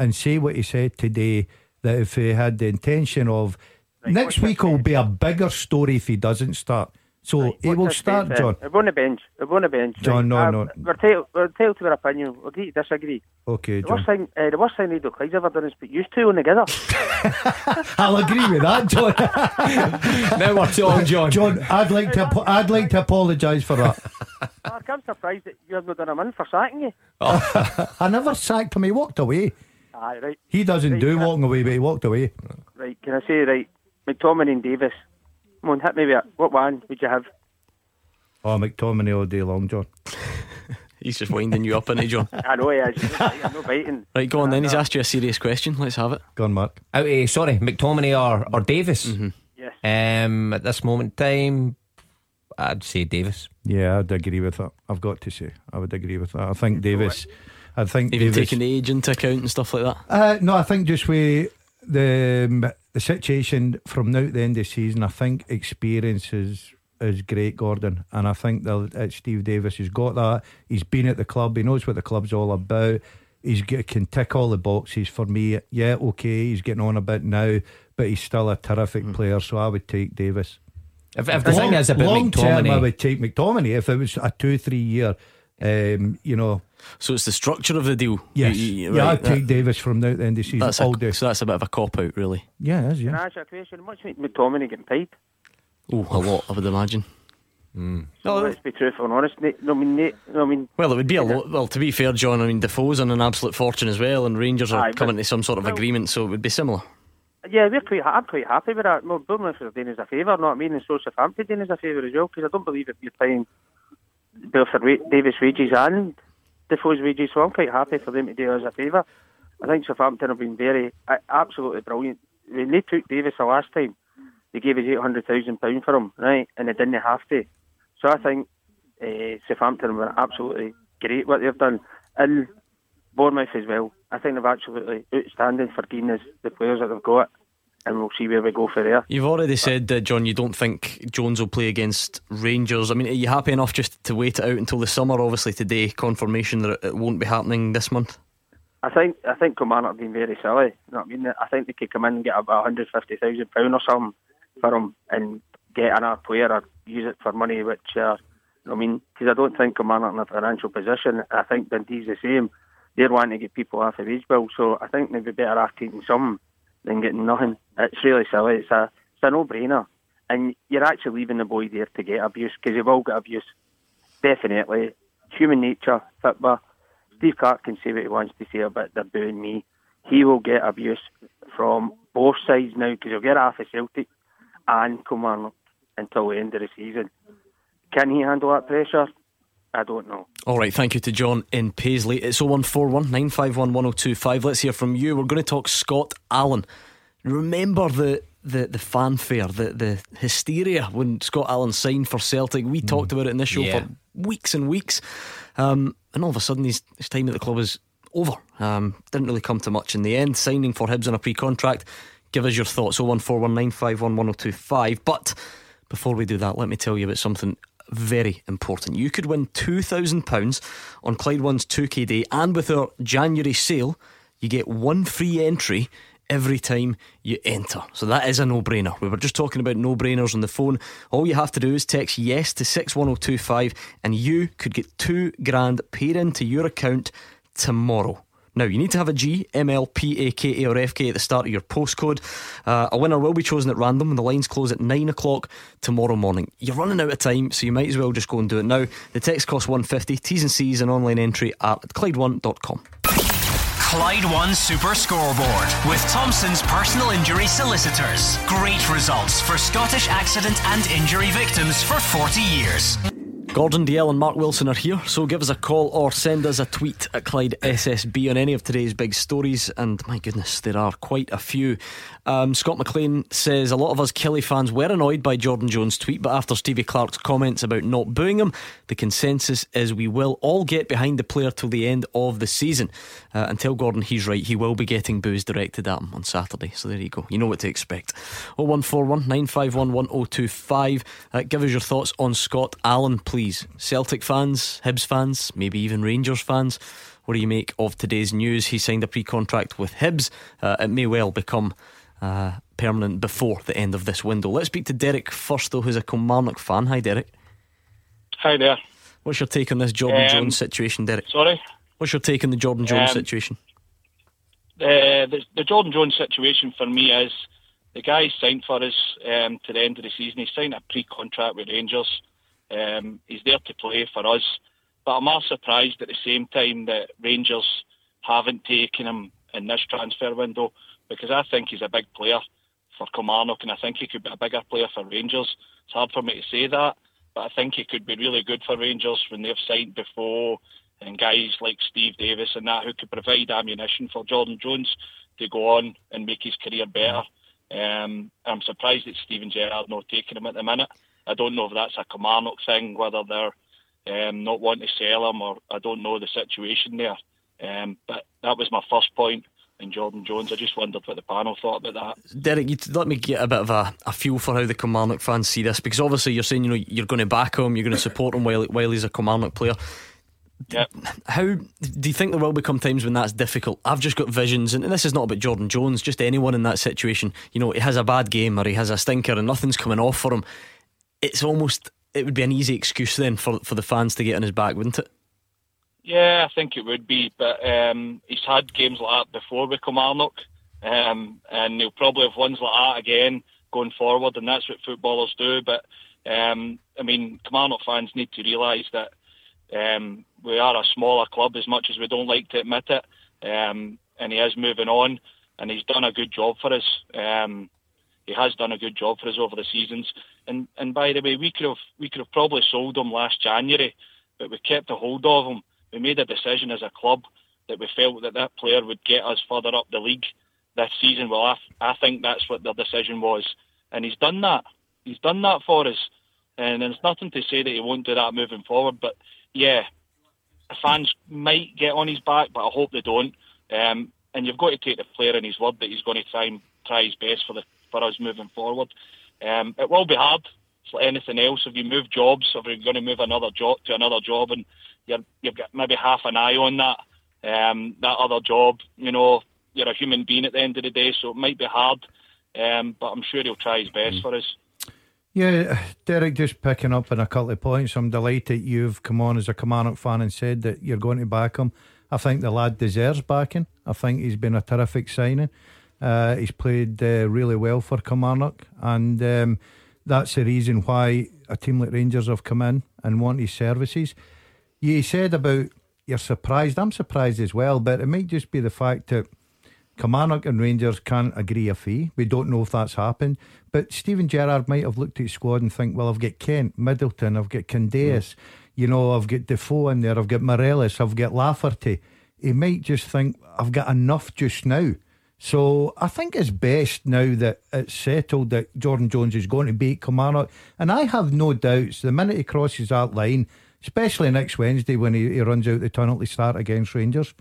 and say what he said today? That if he had the intention of next week will be a bigger story if he doesn't start. So right, he will start, bench, John. We're on the bench. We're on the bench. John, no, uh, no. We're entitled, we're entitled to our opinion. We agree disagree. Okay, the John. Worst thing, uh, the worst thing Edo Clyde's ever done is put you two on together. I'll agree with that, John. now we're talking, John. John, I'd like to, I'd like to apologise for that. Mark, I'm surprised that you haven't done him in for sacking you. Oh. I never sacked him. He walked away. Aye, right. He doesn't right, do walking away, but he walked away. Right, can I say, right, McTominay and Davis. Come on, hit me with it. What one would you have? Oh, McTominay all day long, John. He's just winding you up, isn't he, John? I know he is. I'm not biting. Right, go on then. He's asked you a serious question. Let's have it. Go on, Mark. Out uh, sorry, McTominay or, or Davis? Mm-hmm. Yes. Um, at this moment in time, I'd say Davis. Yeah, I'd agree with that. I've got to say, I would agree with that. I think Davis. I think Even Davis, taking age into account and stuff like that. Uh, no, I think just with the um, the situation from now to the end of the season, I think experience is is great, Gordon, and I think that uh, Steve Davis has got that. He's been at the club. He knows what the club's all about. He's get, can tick all the boxes for me. Yeah, okay, he's getting on a bit now, but he's still a terrific mm. player. So I would take Davis. If, if the thing long, is about long term, I would take McTominay if it was a two, three year. Um, you know, So it's the structure of the deal. yes, You- you- yeah, right, I'd take that- Davis from now to the end of the season that's all a, day. so that's a bit of a cop out, really. Yeah, it is, Can I yeah. ask you a question? What's McTominay getting paid? Oh, a lot, I would imagine. Hmm. No, let's be truthful and honest. No, I mean, no, I mean, Well, it would be a lot. Well, to be fair, John, I mean, Defoe's on an absolute fortune as well, and Rangers are Aye, but- coming to some sort of well- agreement, so it would be similar. yeah, we're quite. I'm quite happy with that. Well, Bournemouth are doing us a favour, know what I mean, and so Southampton doing us a favour as well. Because I don't believe if you're paying Belford Davis wages and Defoe's wages, so I'm quite happy for them to do us a favour. I think Southampton have been very, absolutely brilliant. When they took Davis the last time, they gave us eight hundred thousand pound for him, right, and they didn't have to. So I think uh, Southampton were absolutely great what they've done, and Bournemouth as well. I think they've absolutely outstanding for giving us the players that they've got, and we'll see where we go for there. You've already said, uh, John, you don't think Jones will play against Rangers. I mean, are you happy enough just to wait it out until the summer? Obviously, today, confirmation that it- won't be happening this month. I think I think Kilmarnock have been very silly. You know what I mean? I think they could come in and get about hundred fifty thousand pound or something for him and get another player or use it for money, which uh, I mean, because I don't think Kilmarnock in a financial position. I think Dundee's the same. They're wanting to get people off the wage bill, so I think they'd be better off taking some than getting nothing. It's really silly. It's a it's a no brainer, and you're actually leaving the boy there to get abuse because he will get abuse. Definitely, human nature, football. Steve Clarke can say what he wants to say about they're booing me. He will get abuse from both sides now because he'll get half of Celtic and Kilmarnock until the end of the season. Can he handle that pressure? I don't know. All right, thank you to John in Paisley. It's 0141 951 1025. Let's hear from you. We're going to talk Scott Allen. Remember the. The, the fanfare, the, the hysteria when Scott Allen signed for Celtic. We talked about it in this show Yeah. for weeks and weeks. Um, and all of a sudden, his, his time at the club is over. Um, didn't really come to much in the end. Signing for Hibs on a pre contract. Give us your thoughts 01419511025. But before we do that, let me tell you about something very important. You could win £2,000 on Clyde One's 2K Day, and with our January sale, you get one free entry every time you enter. So that is a no brainer. We were just talking about no brainers on the phone. All you have to do is text yes to 61025 and you could get two grand paid into your account tomorrow. Now, you need to have a G, M, L, P, A, K, A, or F, K at the start of your postcode. Uh, a winner will be chosen at random and the lines close at 9 o'clock tomorrow morning. You're running out of time, so you might as well just go and do it now. The text costs 150. T's and C's and online entry at Clyde1.com. Clyde One Super Scoreboard with Thompson's personal injury solicitors. Great results for Scottish accident and injury victims for 40 years. Gordon Dalziel and Mark Wilson are here, so give us a call or send us a tweet at Clyde SSB on any of today's big stories. And my goodness, there are quite a few. Um, Scott McLean says a lot of us Killie fans were annoyed by Jordan Jones' tweet, but after Stevie Clarke's comments about not booing him, the consensus is we will all get behind the player till the end of the season. Uh, and tell Gordon he's right, he will be getting boos directed at him on Saturday. So there you go, you know what to expect. 0141 951 1025. Uh, give us your thoughts on Scott Allen, please. Celtic fans, Hibs fans, maybe even Rangers fans. What do you make of today's news? He signed a pre contract with Hibs. Uh, it may well become uh, permanent before the end of this window. Let's speak to Derek first, though, who's a Kilmarnock fan. Hi, Derek. Hi there. What's your take on this Jordan Um, Jones situation, Derek? Sorry. What's your take on the Jordan Jones Um, situation? Uh, the, the Jordan Jones situation for me is the guy signed for us um, to the end of the season. He signed a pre-contract with Rangers. Um, he's there to play for us, but I'm more surprised at the same time that Rangers haven't taken him in this transfer window because I think he's a big player for Kilmarnock and I think he could be a bigger player for Rangers. It's hard for me to say that, but I think he could be really good for Rangers when they've signed before and guys like Steve Davis and that who could provide ammunition for Jordan Jones to go on and make his career better. Um, I'm surprised that Steven Gerrard not taking him at the minute. I don't know if that's a Kilmarnock thing, whether they're um, not wanting to sell him, or I don't know the situation there. Um, but that was my first point And Jordan Jones. I just wondered what the panel thought about that. Derek, you let me get a bit of a, a feel for how the Kilmarnock fans see this because obviously you're saying you know you're going to back him, you're going to support him while while he's a Kilmarnock player. Yep. How do you think there will become times when that's difficult? I've just got visions, and this is not about Jordan Jones, just anyone in that situation. You know, he has a bad game or he has a stinker and nothing's coming off for him. It's almost it would be an easy excuse then for for the fans to get on his back, wouldn't it? Yeah, I think it would be, but um, he's had games like that before with Kilmarnock, um, and he'll probably have ones like that again going forward, and that's what footballers do. But um, I mean, Kilmarnock fans need to realise that um, we are a smaller club, as much as we don't like to admit it. Um, and he is moving on, and he's done a good job for us. Um, he has done a good job for us over the seasons. And and by the way, we could have we could have probably sold him last January, but we kept a hold of him. We made a decision as a club that we felt that that player would get us further up the league this season. Well, I, I think that's what their decision was, and he's done that. He's done that for us, and there's nothing to say that he won't do that moving forward. But yeah, fans might get on his back, but I hope they don't. Um, and you've got to take the player in his word that he's going to try and try his best for the for us moving forward. Um, it will be hard. It's like anything else. If you move jobs, if you're going to move another job to another job, and you're, you've got maybe half an eye on that um, that other job, you know, you're a human being at the end of the day, so it might be hard. Um, but I'm sure he'll try his best mm. for us. Yeah, Derek, just picking up on a couple of points. I'm delighted you've come on as a Kilmarnock fan and said that you're going to back him. I think the lad deserves backing. I think he's been a terrific signing. Uh, he's played uh, really well for Kilmarnock, and um, that's the reason why a team like Rangers have come in and want his services. You said about you're surprised. I'm surprised as well, but it might just be the fact that Kilmarnock and Rangers can't agree a fee. We don't know if that's happened. But Steven Gerrard might have looked at his squad and think, well, I've got Kent, Middleton, I've got Candeias, mm. you know, I've got Defoe in there, I've got Morelos, I've got Lafferty. He might just think, I've got enough just now. So I think it's best now that it's settled that Jordan Jones is going to beat Kilmarnock. And I have no doubts the minute he crosses that line, especially next Wednesday when he, he runs out the tunnel to start against Rangers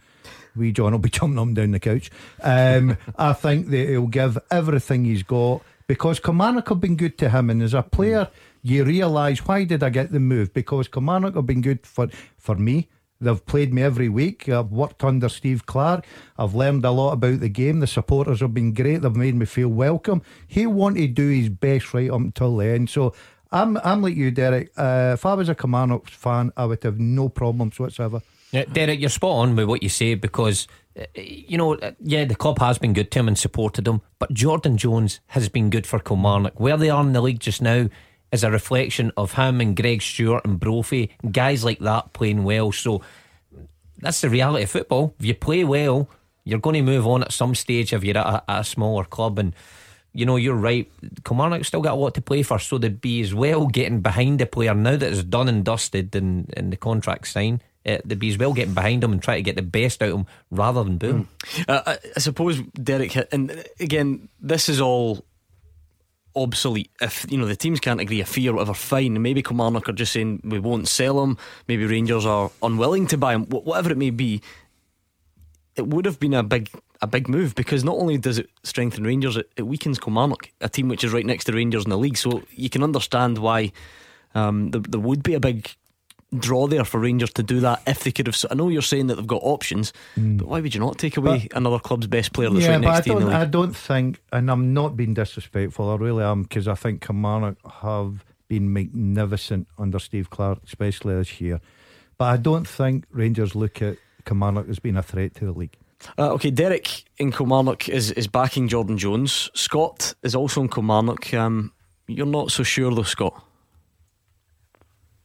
wee John will be jumping up and down the couch. Um, I think that he'll give everything he's got because Kilmarnock have been good to him, and as a player, you realise why did I get the move? Because Kilmarnock have been good for for me. They've played me every week. I've worked under Steve Clarke. I've learned a lot about the game. The supporters have been great. They've made me feel welcome. He wanted to do his best right up until the end. So I'm I'm like you, Derek. Uh, if I was a Kilmarnock fan, I would have no problems whatsoever. Yeah, Derek, you're spot on with what you say because, uh, you know, uh, yeah, the club has been good to him and supported him, but Jordan Jones has been good for Kilmarnock. Where they are in the league just now is a reflection of him and Greg Stewart and Brophy, guys like that playing well. So that's the reality of football. If you play well, you're going to move on at some stage if you're at a, at a smaller club. And, you know, you're right. Kilmarnock still got a lot to play for, so they'd be as well getting behind the player now that it's done and dusted and, and the contract signed uh, they'd be as well getting behind him and try to get the best out of him rather than boom. Mm. Uh, I, I, suppose Derek, and again, this is all obsolete. If you know the teams can't agree a fee or whatever, fine. Maybe Kilmarnock are just saying we won't sell him. Maybe Rangers are unwilling to buy him. Whatever it may be, it would have been a big a big move because not only does it strengthen Rangers, it, it weakens Kilmarnock, a team which is right next to Rangers in the league. So you can understand why um, there, there would be a big draw there for Rangers to do that if they could have. I know you're saying that they've got options, mm. but why would you not take away but, another club's best player that's yeah, right next to you? I don't think, and I'm not being disrespectful, I really am, because I think Kilmarnock have been magnificent under Steve Clarke, especially this year. But I don't think Rangers look at Kilmarnock as being a threat to the league. Uh, okay, Derek in Kilmarnock is, is backing Jordan Jones. Scott is also in Kilmarnock. Um, you're not so sure though, Scott.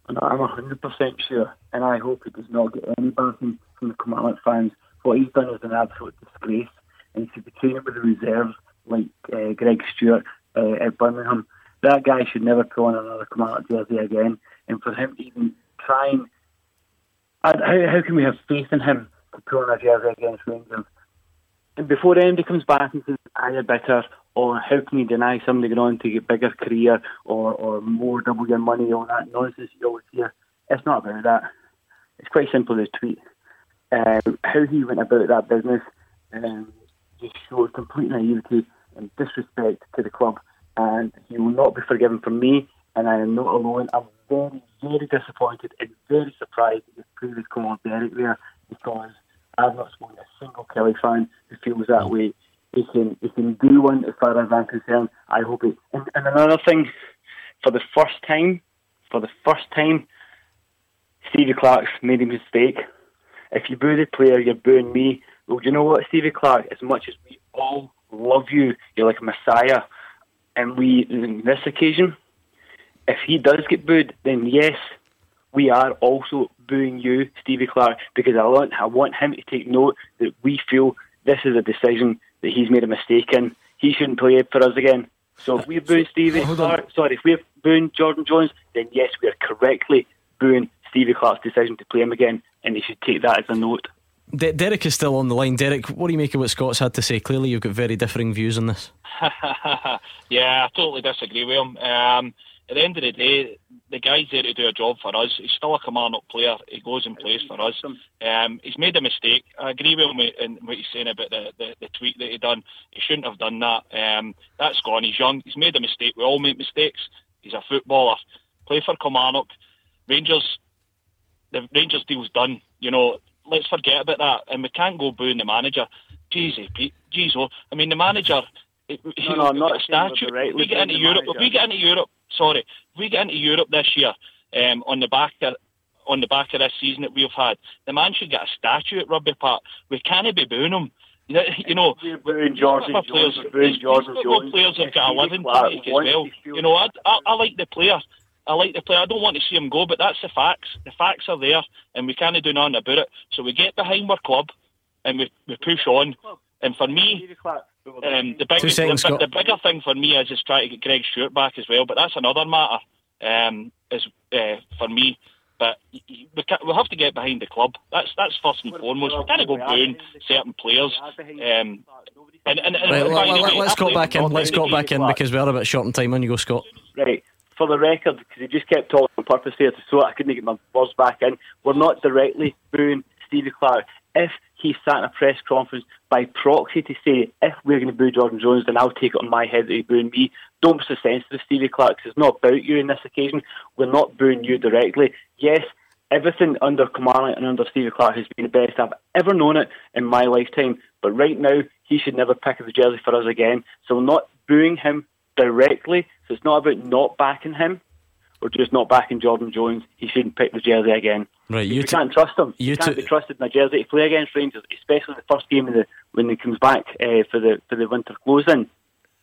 And I'm 100% sure, and I hope he does not get any backing from the Kilmarnock fans. What he's done is an absolute disgrace, and he be training with the reserves like uh, Greg Stewart uh, at Birmingham. That guy should never put on another Kilmarnock jersey again, and for him to even try and. How, how can we have faith in him to put on a jersey against Rangers? And before anybody comes back and says, I are better, or how can you deny somebody going on to get bigger career or, or more double your money, all that nonsense you always hear. It's not about that. It's quite simple as tweet. Uh, how he went about that business um, just shows complete naivety and disrespect to the club. And he will not be forgiven from me, and I am not alone. I'm very, very disappointed and very surprised that the previous come on Derek there because I've not spoken a single Killie fan who feels that way he can he can do one as far as I'm concerned. I hope it. And, and another thing for the first time, for the first time, Stevie Clarke's made a mistake. If you boo the player, you're booing me. Well, do you know what, Stevie Clarke? As much as we all love you, you're like a messiah, and we, in this occasion, if he does get booed, then yes, we are also booing you, Stevie Clarke, because I want I want him to take note that we feel this is a decision that he's made a mistake in. He shouldn't play for us again. So if we're booing Stevie Clarke, sorry, if we're booing Jordan Jones, then yes, we are correctly booing Stevie Clarke's decision to play him again, and he should take that as a note. De- Derek is still on the line. Derek, what do you make of what Scott's had to say? Clearly, you've got very differing views on this. yeah, I totally disagree with him. Um, at the end of the day, the guy's there to do a job for us. He's still a Kilmarnock player. He goes and plays for us. Um, he's made a mistake. I agree with him in what he's saying about the, the, the tweet that he done. He shouldn't have done that. Um, that's gone. He's young. He's made a mistake. We all make mistakes. He's a footballer. Play for Kilmarnock. Rangers, the Rangers deal's done. You know, let's forget about that. And we can't go booing the manager. Jeez, jeez, oh. I mean, the manager. No, no, I'm not a statue. Right, we get into Europe. If we get into Europe, sorry, if we get into Europe this year um, on the back of on the back of this season that we've had, the man should get a statue at Rugby Park. We can't be booing him. You know, you know we're booing Jordan Jones. We're booing Jordan Jones. Players have got a living to make as well. You know, I, I, I like the player. I like the player. I don't want to see him go, but that's the facts. The facts are there, and we can't do nothing about it. So we get behind our club, and we, we push on. And for me, um, the, big, seconds, the, the bigger thing for me is just trying to get Greg Stewart back as well. But that's another matter. Um, is uh, for me. But we can we have to get behind the club. That's that's first and foremost. We can't go booing certain players. Um, and, and, and Right, by let, us I go back in. Let's go back in because we are a bit short on time. On you go, Scott. Right. For the record, because he just kept talking on purpose here, so I couldn't get my words back in. We're not directly booing Stevie Clarke. If he sat in a press conference by proxy to say, if we're going to boo Jordan Jones, then I'll take it on my head that he's booing me. Don't be so sensitive, Stevie Clarke, it's not about you in this occasion. We're not booing you directly. Yes, everything under Kamala and under Stevie Clarke has been the best I've ever known it in my lifetime. But right now, he should never pick up the jersey for us again. So we're not booing him directly. So it's not about not backing him. We're just not backing Jordan Jones. He shouldn't pick the jersey again. Right, you we t- can't trust him. you he can't t- be trusted in a jersey to play against Rangers, especially the first game of the when he comes back uh, for the for the winter closing.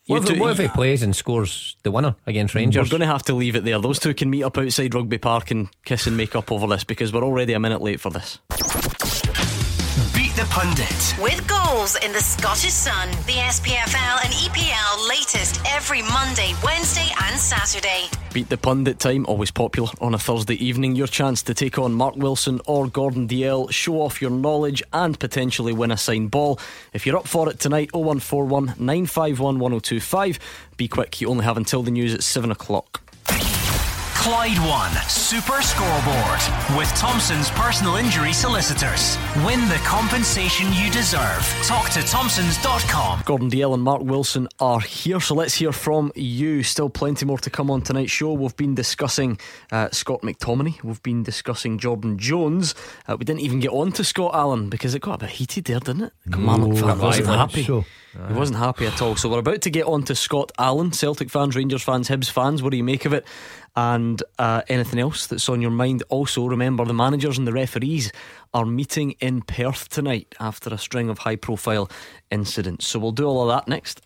What, two- if, what if he plays and scores the winner against Rangers? We're going to have to leave it there. Those two can meet up outside Rugby Park and kiss and make up over this because we're already a minute late for this. Beat the pundit. With goals in the Scottish Sun, the SPFL and EPL latest every Monday, Wednesday, and Saturday. Beat the pundit time, always popular on a Thursday evening. Your chance to take on Mark Wilson or Gordon Dalziel, show off your knowledge and potentially win a signed ball. If you're up for it tonight, 0141 951 1025. Be quick, you only have until the news at 7 o'clock. Clyde One Super Scoreboard with Thompson's personal injury solicitors. Win the compensation you deserve. Talk to Thompson's.com. Gordon Dalziel and Mark Wilson are here, so let's hear from you. Still plenty more to come on tonight's show. We've been discussing uh, Scott McTominay, we've been discussing Jordan Jones. Uh, we didn't even get on to Scott Allen because it got a bit heated there, didn't it? Kilmarnock fan wasn't very happy. so. He wasn't happy at all. So we're about to get on to Scott Allen, Celtic fans, Rangers fans, Hibs fans. What do you make of it? And uh, anything else that's on your mind? Also, remember the managers and the referees are meeting in Perth tonight after a string of high profile incidents. So we'll do all of that next.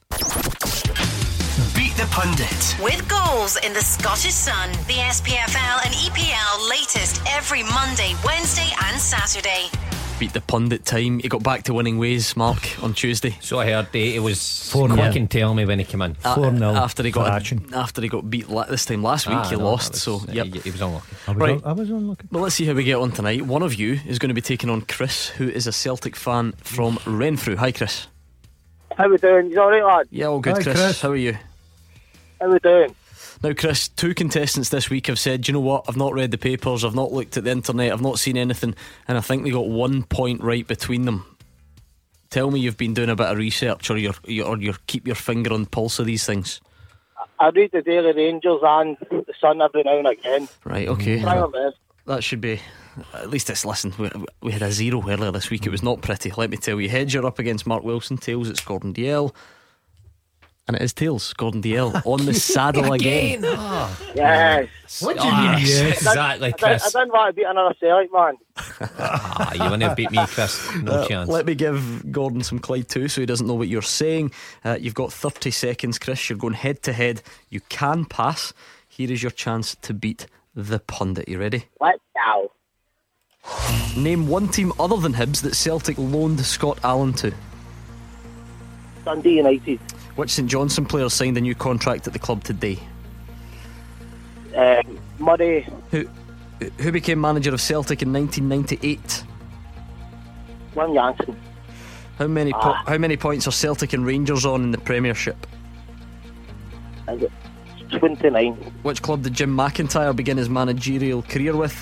Beat the pundit. With goals in the Scottish Sun, the SPFL and EPL latest every Monday, Wednesday, and Saturday. Beat the pundit time. He got back to winning ways, Mark, on Tuesday. So I heard uh, it was Four quick nil. and tell me when he came in. Uh, 4-0 after he got for action. after he got beat la- this time last week, Ah, he no, lost. that so yeah, he, he was unlucky. I was, Right. on, I was unlucky. looking. Well, let's see how we get on tonight. One of you is going to be taking on Chris, who is a Celtic fan from Renfrew. Hi, Chris. How we doing? You alright, lad? Yeah, all good, Hi, Chris. Chris. How are you? How we doing? Now, Chris, two contestants this week have said, "Do you know what? I've not read the papers, I've not looked at the internet, I've not seen anything, and I think they got one point right between them. Tell me you've been doing a bit of research, or you're, you or you keep your finger on the pulse of these things. I read the Daily Rangers and the Sun every now and again. Right? Okay. Try. That should be. At least it's listen. We, we had a zero earlier this week. It was not pretty. Let me tell you. Heads you're up against Mark Wilson. Tails it's Gordon Dalziel. And it is tails. Gordon Dalziel on the saddle again. Yes. What do you mean, yes? Exactly, I, Chris. didn't, I didn't want to beat another Celtic man. Ah, you want to beat me, Chris? No Uh, chance. Let me give Gordon some Clyde too, so he doesn't know what you're saying. Uh, you've got 30 seconds, Chris. You're going head to head. You can pass. Here is your chance to beat the pundit. You ready? Let's go. Name one team other than Hibs that Celtic loaned Scott Allen to. Dundee United. Which St Johnstone player signed a new contract at the club today? Um, Murray. Who who became manager of Celtic in 1998? Wim Jansen. How many po- Ah. how many points are Celtic and Rangers on in the Premiership? 29. Which club did Jim McIntyre begin his managerial career with?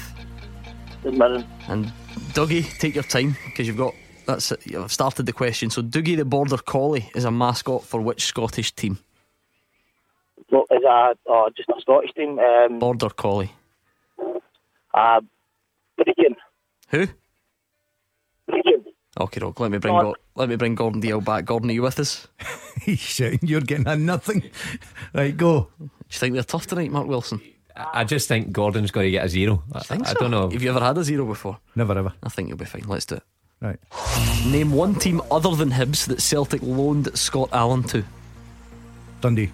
The Mirren. And Dougie, take your time because you've got that's it. I've started the question. So Doogie the Border Collie is a mascot for which Scottish team? So, is a, oh, just a Scottish team. Um, Border Collie. uh, Brilliant. Who? Brilliant. Okay, Rock. Let me bring Gord- Gor- let me bring Gordon Dalziel back. Gordon, are you with us? He's shouting, You're getting a nothing. Right, go. Do you think they're tough tonight, Mark Wilson? I I just think Gordon's got to get a zero. I, think I so? don't know. Have you ever had a zero before? Never ever. I think you'll be fine. Let's do it. Right. Name one team other than Hibs that Celtic loaned Scott Allen to. Dundee.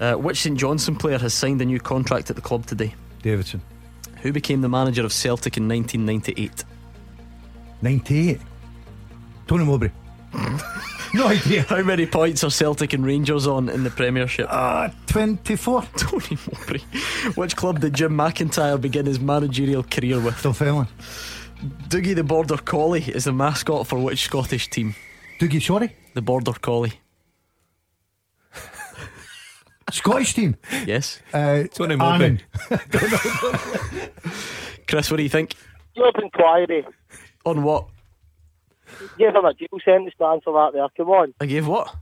Uh, which St Johnstone player has signed a new contract at the club today? Davidson. Who became the manager of Celtic in 1998? 98. Tony Mowbray. no idea. How many points are Celtic and Rangers on in the Premiership? Uh, 24. Tony Mowbray. Which club did Jim McIntyre begin his managerial career with? Dunfermline. Dougie the Border Collie is the mascot for which Scottish team? Doogie, sorry? The Border Collie. Scottish team. Yes. Uh, Tony Mowbray. Annan. Chris, what do you think? Job inquiry. On what? Give him a jail sentence to answer that there. Come on. I gave what?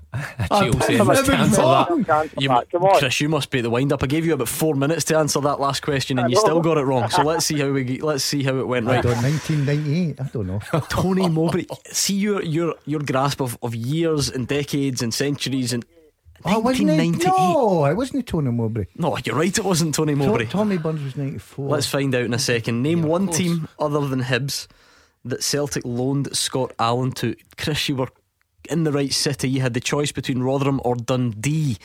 Jill Give a jail cancel sentence to answer You, that. Come on. Chris, you must be at the wind up. I gave you about four minutes to answer that last question, and you still got it wrong. So let's see how we let's see how it went. Right, don't, 1998. I don't know. Tony Mowbray. See your your your grasp of, of years and decades and centuries and. Oh, wasn't it? No, it wasn't Tony Mowbray. No, you're right. It wasn't Tony Mowbray. To- Tommy Burns was 94. Let's find out in a second. Name one team other than Hibs that Celtic loaned Scott Allen to. Chris, you were in the right city. You had the choice between Rotherham or Dundee.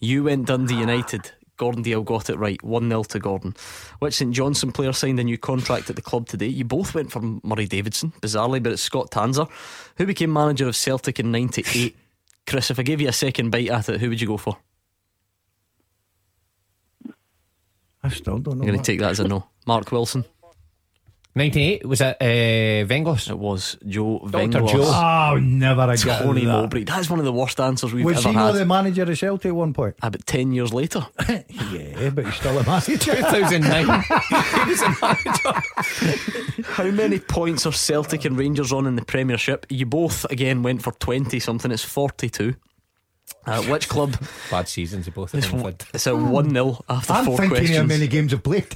You went Dundee United. Gordon Dalziel got it right. 1 0 to Gordon. Which St Johnstone player signed a new contract at the club today? You both went for Murray Davidson, bizarrely, but it's Scott Tanser, who became manager of Celtic in 98. Chris, if I gave you a second bite at it, who would you go for? I still don't know. I'm going to take that as a no. Mark Wilson. 98, was it uh, Venglos? It was Joe Dr. Venglos. Joe. Oh, never again. Tony Mowbray. That's one of the worst answers we've Was ever he had. not the manager of Celtic at one point? About 10 years later. yeah, but he's still a manager. 2009. he was a manager. How many points are Celtic and Rangers on in the Premiership? You both, again, went for 20 something. It's 42. Uh, which club? Bad seasons, you both It's, of them it's a 1 0 after I'm four thinking questions. how many games have played.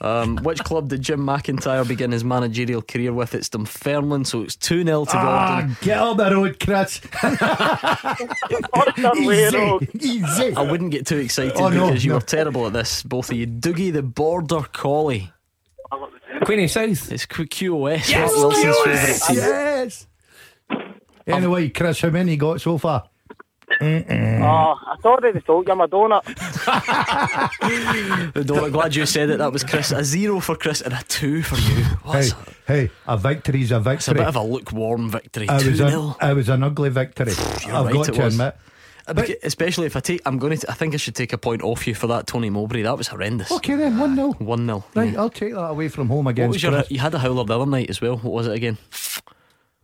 Um, which club did Jim McIntyre begin his managerial career with? It's Dunfermline, so it's 2 0 to Ah, Gordon. get up the road, Chris. Easy, easy. I wouldn't get too excited Oh, no, because you no. were terrible at this, both of you. Dougie the Border Collie. Queenie South. It's Q- QOS, Yes, Wilson's QOS. favourite team. Yes. Anyway, Chris, how many got so far? Oh, I already told you I'm a donut. Don't- I'm glad you said it. That was Chris. A zero for Chris and a two for you. Hey, What's hey, a victory's a victory. It's a bit of a lukewarm victory. I 2 was, 0. a, I was an ugly victory. I've right, got to was. admit. Uh, especially if I take, I'm going to. I think I should take a point off you for that Tony Mowbray. That was horrendous. Okay then, 1 0. One 0 Right, mm. I'll take that away from home What against was your? You had a howler the other night as well. What was it again?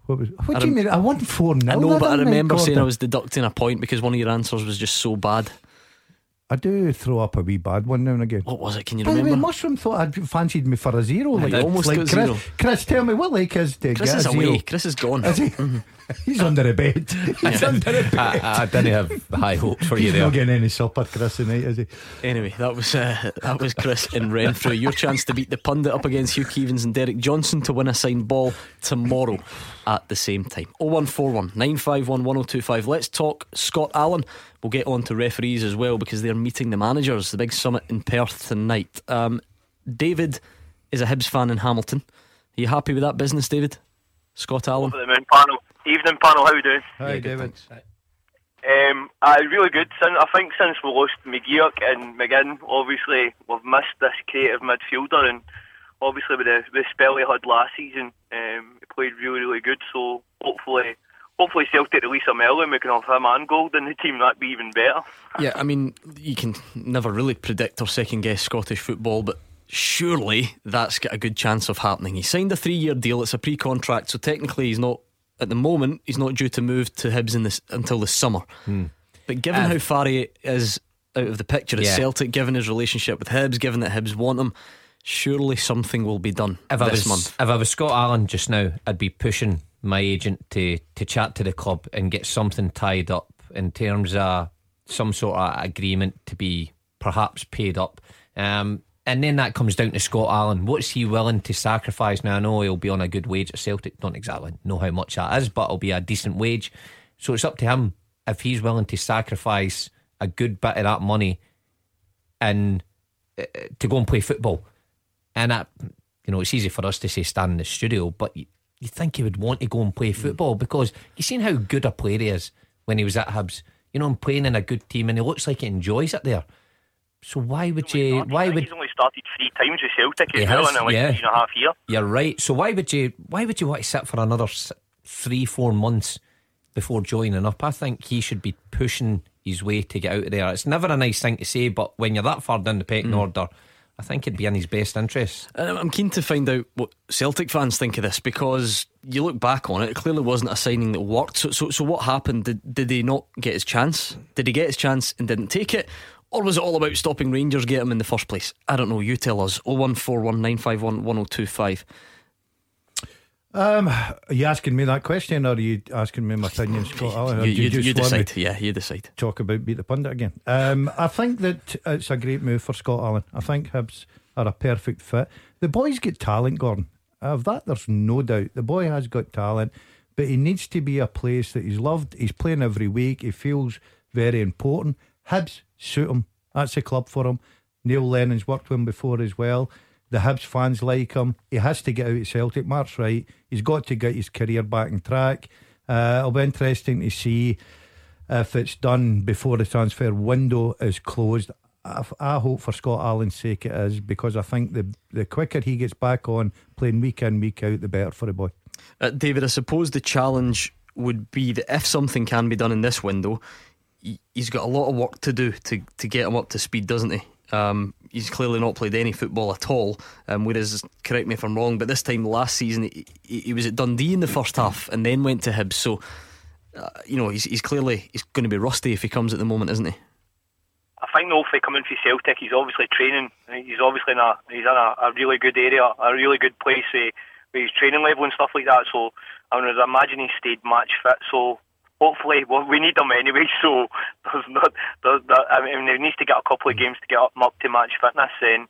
What, was, what I do you mean? I won 4 0. I know, but I remember saying I was deducting a point because one of your answers was just so bad. I do throw up a wee bad one now and again. What was it? Can you By the way, remember? Mushroom thought I'd fancied me for a zero. I Like, almost like got Chris, zero. Chris, tell me what like is to Chris get is a away. zero. Chris is gone. Is he? He's under a bed. He's under a bed. I, I didn't have high hopes for you He's there. not getting any supper, Chris, tonight, is he? Anyway, that was uh, that was Chris in Renfrew. Your chance to beat the pundit up against Hugh Keevins and Derek Johnstone to win a signed ball tomorrow at the same time. 0141 951 1025. Let's talk Scott Allen. We'll get on to referees as well because they're meeting the managers, the big summit in Perth tonight. Um, David is a Hibs fan in Hamilton. Are you happy with that business, David? Scott Allen? For the moon panel. Evening panel, how are you doing? Hi, Yeah, David. thanks. Um, uh, really good. I think since we lost McGeouch and McGinn, obviously we've missed this creative midfielder, and obviously with the, the spell he had last season, um, he played really, really good. So hopefully, hopefully Celtic release him early, and we can have him and Gold in the team. That'd be even better. Yeah, I mean, you can never really predict or second guess Scottish football, but surely that's got a good chance of happening. He signed a three year deal, it's a pre contract, so technically he's not, at the moment, he's not due to move to Hibs in this, until the summer. But given Um, how far he is out of the picture at Yeah. Celtic, given his relationship with Hibs, given that Hibs want him, surely something will be done If I this was month. if I was Scott Allen just now, I'd be pushing my agent to to chat to the club and get something tied up in terms of some sort of agreement to be perhaps paid up. Um, and then that comes down to Scott Allen. What's he willing to sacrifice? Now I know he'll be on a good wage at Celtic. Don't exactly know how much that is, but it'll be a decent wage. So it's up to him if he's willing to sacrifice a good bit of that money and uh, to go and play football. And that, you know, it's easy for us to say stand in the studio, but you, you think he would want to go and play football because you've seen how good a player he is when he was at Hibs. You know, I'm playing in a good team, and he looks like he enjoys it there. So why would you? Why would He's only started three times with Celtic as well in like yeah. three and a half year. You're right. So why would you? Why would you want to sit for another three, four months before joining up? I think he should be pushing his way to get out of there. It's never a nice thing to say, but when you're that far down the pecking Mm. order, I think it'd be in his best interest. I'm keen to find out what Celtic fans think of this because you look back on it, it clearly wasn't a signing that worked. So, so, so what happened? Did, did he not get his chance? Did he get his chance and didn't take it? Or was it all about stopping Rangers get him in the first place? I don't know. You tell us. 01419511025. Um, are you asking me that question, or are you asking me my opinion, Scott? Allen, or You, you, you decide. Yeah, you decide. Talk about beat the pundit again. Um, I think that it's a great move for Scott Allen. I think Hibs are a perfect fit. The boy's got talent, Gordon. Of that, there's no doubt. The boy has got talent, but he needs to be a place that he's loved. He's playing every week. He feels very important. Hibs suit him. That's a club for him. Neil Lennon's worked with him before as well. The Hibs fans like him. He has to get out of Celtic. Mark's right. He's got to get his career back on track. Uh, it'll be interesting to see if it's done before the transfer window is closed. I, I hope for Scott Allen's sake it is because I think the the quicker he gets back on playing week in week out, the better for the boy. Uh, David, I suppose the challenge would be that if something can be done in this window, he- he's got a lot of work to do to, to get him up to speed, doesn't he? Um, he's clearly not played any football at all. Um, whereas, correct me if I'm wrong, but this time last season he, he, was at Dundee in the first half and then went to Hibs. So, uh, you know, he's, he's clearly he's going to be rusty if he comes at the moment, isn't he? I think he coming for Celtic, he's obviously training. He's obviously in a he's in a, a really good area, a really good place with, with his training level and stuff like that. So I would imagine he stayed match fit. So hopefully, well, we need them anyway. So there's not there's, there, I mean, he needs to get a couple of games to get up, him up to match fitness. Then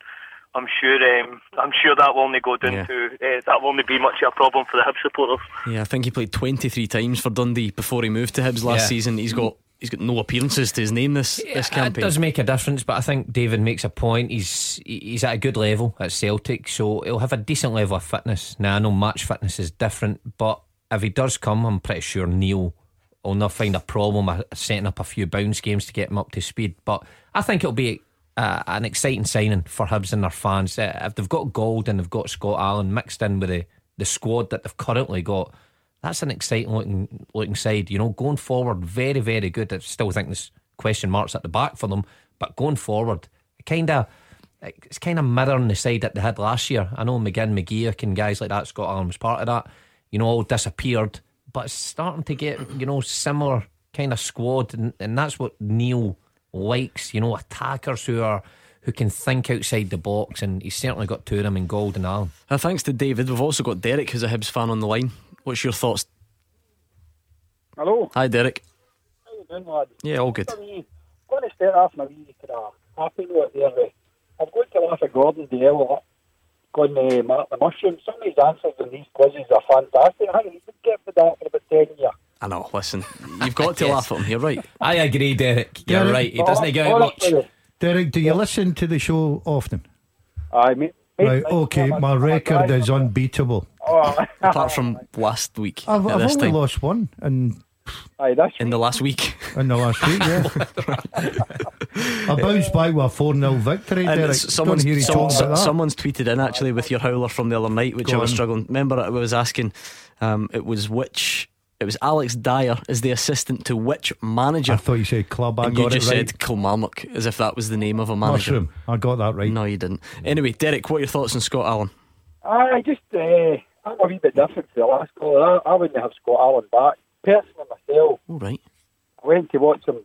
I'm sure um, I'm sure that will only go down Yeah. to uh, that will only be much of a problem for the Hib supporters. Yeah, I think he played 23 times for Dundee before he moved to Hibs last Yeah. season. He's got he's got no appearances to his name this this campaign. It does make a difference, but I think David makes a point. He's he's at a good level at Celtic, so he'll have a decent level of fitness. Now I know match fitness is different, but if he does come, I'm pretty sure Neil will not find a problem setting up a few bounce games to get him up to speed. But I think it'll be uh, an exciting signing for Hibs and their fans. Uh, if they've got Gold and they've got Scott Allen mixed in with the, the squad that they've currently got, that's an exciting looking looking side. You know, going forward, very very good. I still think there's question marks at the back for them, but going forward, kind of. It's kind of mirroring the side that they had last year. I know McGinn, McGeouch, and guys like that. Scott Allen was part of that. You know, all disappeared, but it's starting to get you know similar kind of squad, and, and that's what Neil likes. You know, attackers who are who can think outside the box, and he's certainly got two of them in Gold and Allen. Uh, thanks to David, we've also got Derek, who's a Hibs fan on the line. What's your thoughts? Hello. Hi, Derek. How you doing, lad? Yeah, all good. I'm going to start off on a wee kind of happy note there. I'm going to laugh at Gordon Dalziel going uh, Mark the Mushroom. Some of his answers in these quizzes are fantastic. I think he's been getting for that for about 10 years. I know. Listen, you've got to Yes. laugh at him. You're right. I agree, Derek. You're Derek- right. He doesn't get out much. Derek, do you listen to the show often? I mean, Right, okay, my record is unbeatable. Apart from last week. I've, I've only lost one in, Aye, that's in the last week. in the last week, yeah. I bounced back with a 4 0 victory, And Derek. someone's, Don't hear you some- about that. someone's tweeted in actually with your howler from the other night, which Go I was on. struggling. Remember, I was asking, um, it was which. It was Alex Dyer as the assistant to which manager? I thought you said club. I and got you it just right. said Kilmarnock as if that was the name of a manager. Mushroom. I got that right. No, you didn't. Anyway, Derek, what are your thoughts on Scott Allen? I just, uh, I'm a wee bit different to the last caller. I, I wouldn't have Scott Allen back. Personally, myself, All right. I went to watch him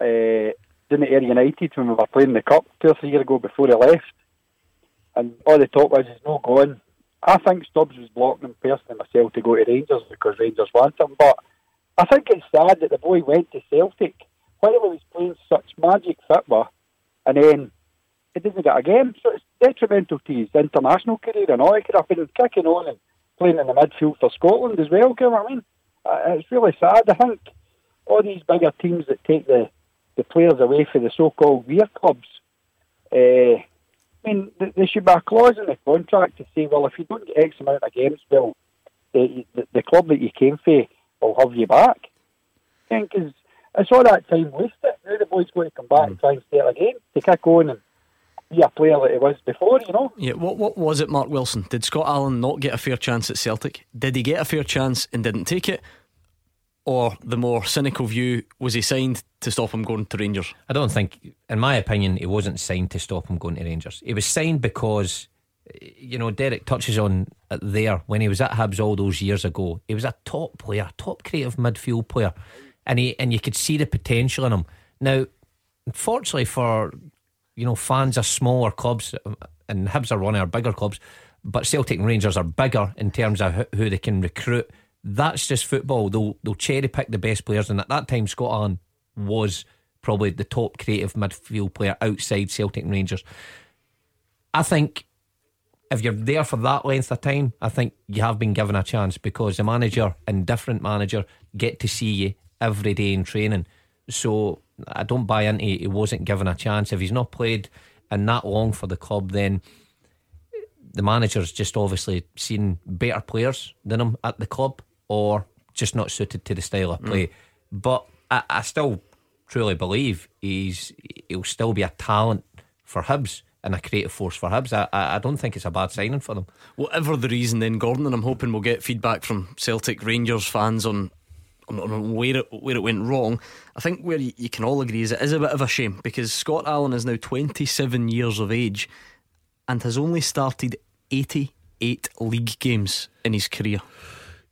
uh, down at Ayr United when we were playing the Cup two or three years ago before he left. And all the talk was he's not going. I think Stubbs was blocking him personally myself to go to Rangers because Rangers want him. But I think it's sad that the boy went to Celtic while he was playing such magic football and then he didn't get a game. So it's detrimental to his international career and all. He could have been kicking on and playing in the midfield for Scotland as well. You know what I mean? Uh, it's really sad. I think all these bigger teams that take the, the players away from the so-called weir clubs, uh, I mean, th- there should be a clause in the contract to say, well, if you don't get X amount of games, well, the, the, the club that you came for will have you back. Because it's all that time wasted. Now the boy's going to come back and try and start again to kick on and be a player that he was before, you know. Yeah, what what was it, Mark Wilson? Did Scott Allen not get a fair chance at Celtic? Did he get a fair chance and didn't take it? Or the more cynical view, was he signed to stop him going to Rangers? I don't think, in my opinion, he wasn't signed to stop him going to Rangers. He was signed because, you know, Derek touches on it there when he was at Hibs all those years ago. He was a top player, top creative midfield player, and he and you could see the potential in him. Now, unfortunately for you know fans of smaller clubs, um, and Hibs are one of our bigger clubs, but Celtic and Rangers are bigger in terms of who- they can recruit. That's just football. They'll they'll cherry pick the best players, and at that time, Scott Allen was probably the top creative midfield player outside Celtic and Rangers. I think if you're there for that length of time, I think you have been given a chance because the manager and different manager get to see you every day in training. So I don't buy into he wasn't given a chance. If he's not played in that long for the club, then the manager's just obviously seen better players than him at the club or just not suited to the style of play. Mm. But I, I still truly believe he's he'll still be a talent for Hibs and a creative force for Hibs. I, I I don't think it's a bad signing for them. Whatever the reason, then Gordon, and I'm hoping we'll get feedback from Celtic Rangers fans on. On, where it where it went wrong, I think where you, you can all agree is it is a bit of a shame because Scott Allen is now 27 years of age and has only started 88 league games in his career.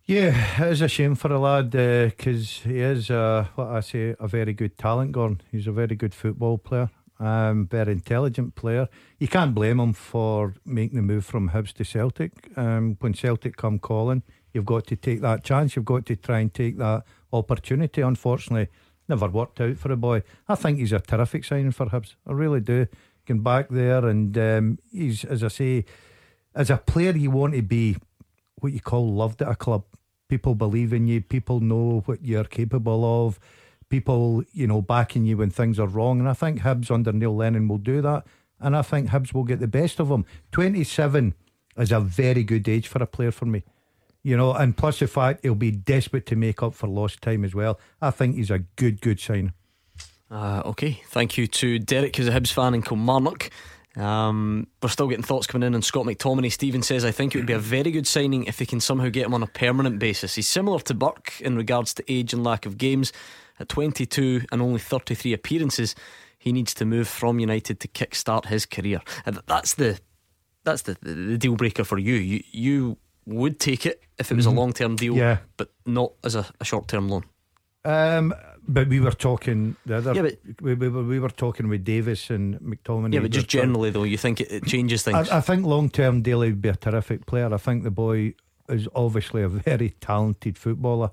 Yeah, it is a shame for a lad because he is, uh, what I say, a very good talent. Gordon, he's a very good football player, um, very intelligent player. You can't blame him for making the move from Hibs to Celtic. Um, when Celtic come calling, you've got to take that chance. You've got to try and take that opportunity. Unfortunately, never worked out for a boy. I think he's a terrific signing for Hibs. I really do. Going back there, and um, he's, as I say, as a player, you want to be what you call loved at a club. People believe in you. People know what you're capable of. People, you know, backing you when things are wrong. And I think Hibs under Neil Lennon will do that. And I think Hibs will get the best of him. 27 is a very good age for a player for me. You know, and plus the fact he'll be desperate to make up for lost time as well. I think he's a good, good sign. Uh, okay, thank you to Derek, who's a Hibs fan in Kilmarnock. Um, we're still getting thoughts coming in on Scott McTominay. Stephen says, I think it would be a very good signing if they can somehow get him on a permanent basis. He's similar to Burke in regards to age and lack of games. At 22 and only 33 appearances, he needs to move from United to kickstart his career. And that's the that's the, the, deal breaker for you. You you would take it if it was Mhm. a long term deal, Yeah. but not as a, a short term loan. Um, but we were talking the other. Yeah, but- we, we, were- we were talking with Davis and McTominay. Yeah, but just We were talking- generally though, you think it, it changes things. I, I think long term Daly would be a terrific player. I think the boy is obviously a very talented footballer,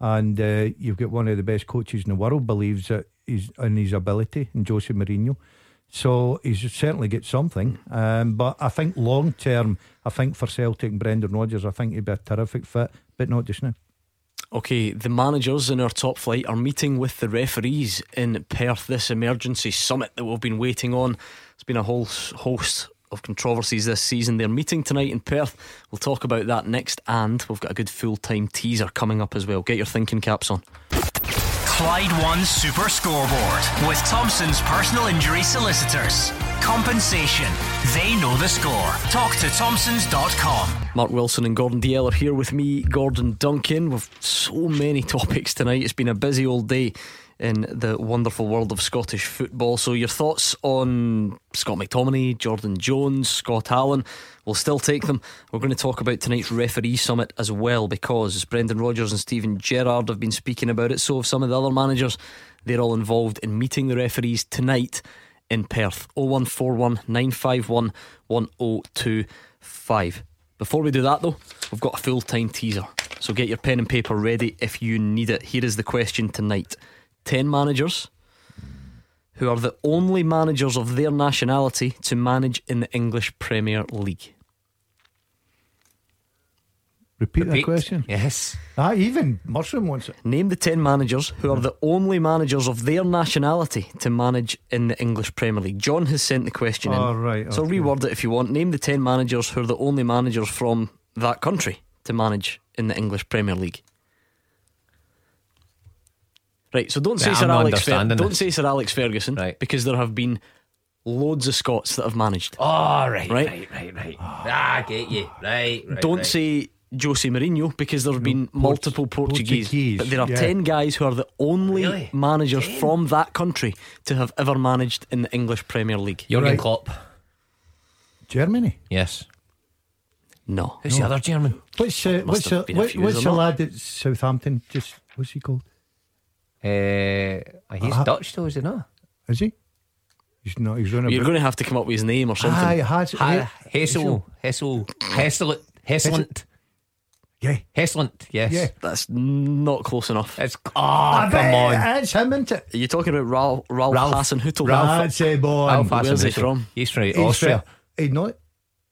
and uh, you've got one of the best coaches in the world believes that he's in his ability, in Jose Mourinho. So he's certainly get something. Um, but I think long term, I think for Celtic Brendan Rodgers, I think he'd be a terrific fit, but not just now. Okay, the managers in our top flight are meeting with the referees in Perth. This emergency summit that we've been waiting on. It's been a whole host of controversies this season. They're meeting tonight in Perth. We'll talk about that next, and we've got a good full time teaser coming up as well. Get your thinking caps on. Clyde One Super Scoreboard with Thompson's personal injury solicitors. Compensation. They know the score. Talk to Thompsons.com. Mark Wilson and Gordon Dalziel are here with me, Gordon Duncan, with so many topics tonight. It's been a busy old day in the wonderful world of Scottish football. So, your thoughts on Scott McTominay, Jordan Jones, Scott Allan? We'll still take them. We're going to talk about tonight's referee summit as well because Brendan Rodgers and Steven Gerrard have been speaking about it. So have some of the other managers. They're all involved in meeting the referees tonight in Perth. 0141 951 1025. Before we do that, though, we've got a full time teaser. So get your pen and paper ready if you need it. Here is the question tonight 10 managers who are the only managers of their nationality to manage in the English Premier League. Repeat, Repeat. that question. Yes. Ah, even Mushroom wants it. Name the 10 managers who are the only managers of their nationality to manage in the English Premier League. John has sent the question Oh, in. right, So okay. reword it if you want. Name the 10 managers who are the only managers from that country to manage in the English Premier League. Right, so don't say Yeah, Sir I'm Alex Fer- don't say Sir Alex Ferguson right. because there have been loads of Scots that have managed. Oh, right, Right? right, right, right. Ah, I get you. Right, right. Don't right. say Jose Mourinho because there have been multiple Portuguese, Portuguese, but there are yeah. 10 guys who are the only Really? managers from that country to have ever managed in the English Premier League. Jurgen Right. Klopp. Germany. Yes. No. Who's the other German? Which uh, Must what's have the, been a what, few, what's is the there not? lad at Southampton? Just what's he called? Uh, he's Uh, Dutch, though, is he not? Is he? He's not. He's running. You're going to have to come up with his name or something. Aye, has Ha- Hessel, Hessel, Hessel, Hesselant. Yeah. Hesselant, yes. Yeah. That's not close enough. It's, oh, come on. It's him, isn't it? Are you talking about Ralph, Ralph, Ralph- Hasenhüttl? That's a boy. Ralph Where's he Hasenhüttl. from? He's from He's Austria. from- He's not.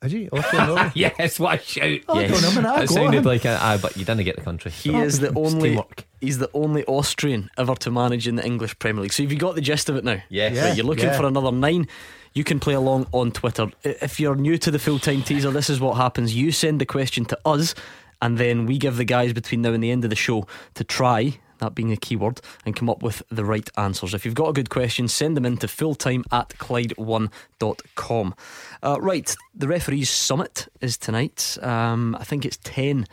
Is he? Oh, Austria, Norway? yes, what a shout. Oh, yes. don't know, man, I It sounded on. like a, aye, but you didn't get the country. He So is the only teamwork. he's the only Austrian ever to manage in the English Premier League. So have you got the gist of it now? Yes. Right, you're looking Yeah. for another nine. You can play along on Twitter. If you're new to the full time teaser, this is what happens. You send the question to us, and then we give the guys between now and the end of the show to try, that being the key word, and come up with the right answers. If you've got a good question, send them in to fulltime at Clyde1.com. Uh, right, the referees' summit is tonight. Um, I think it's 10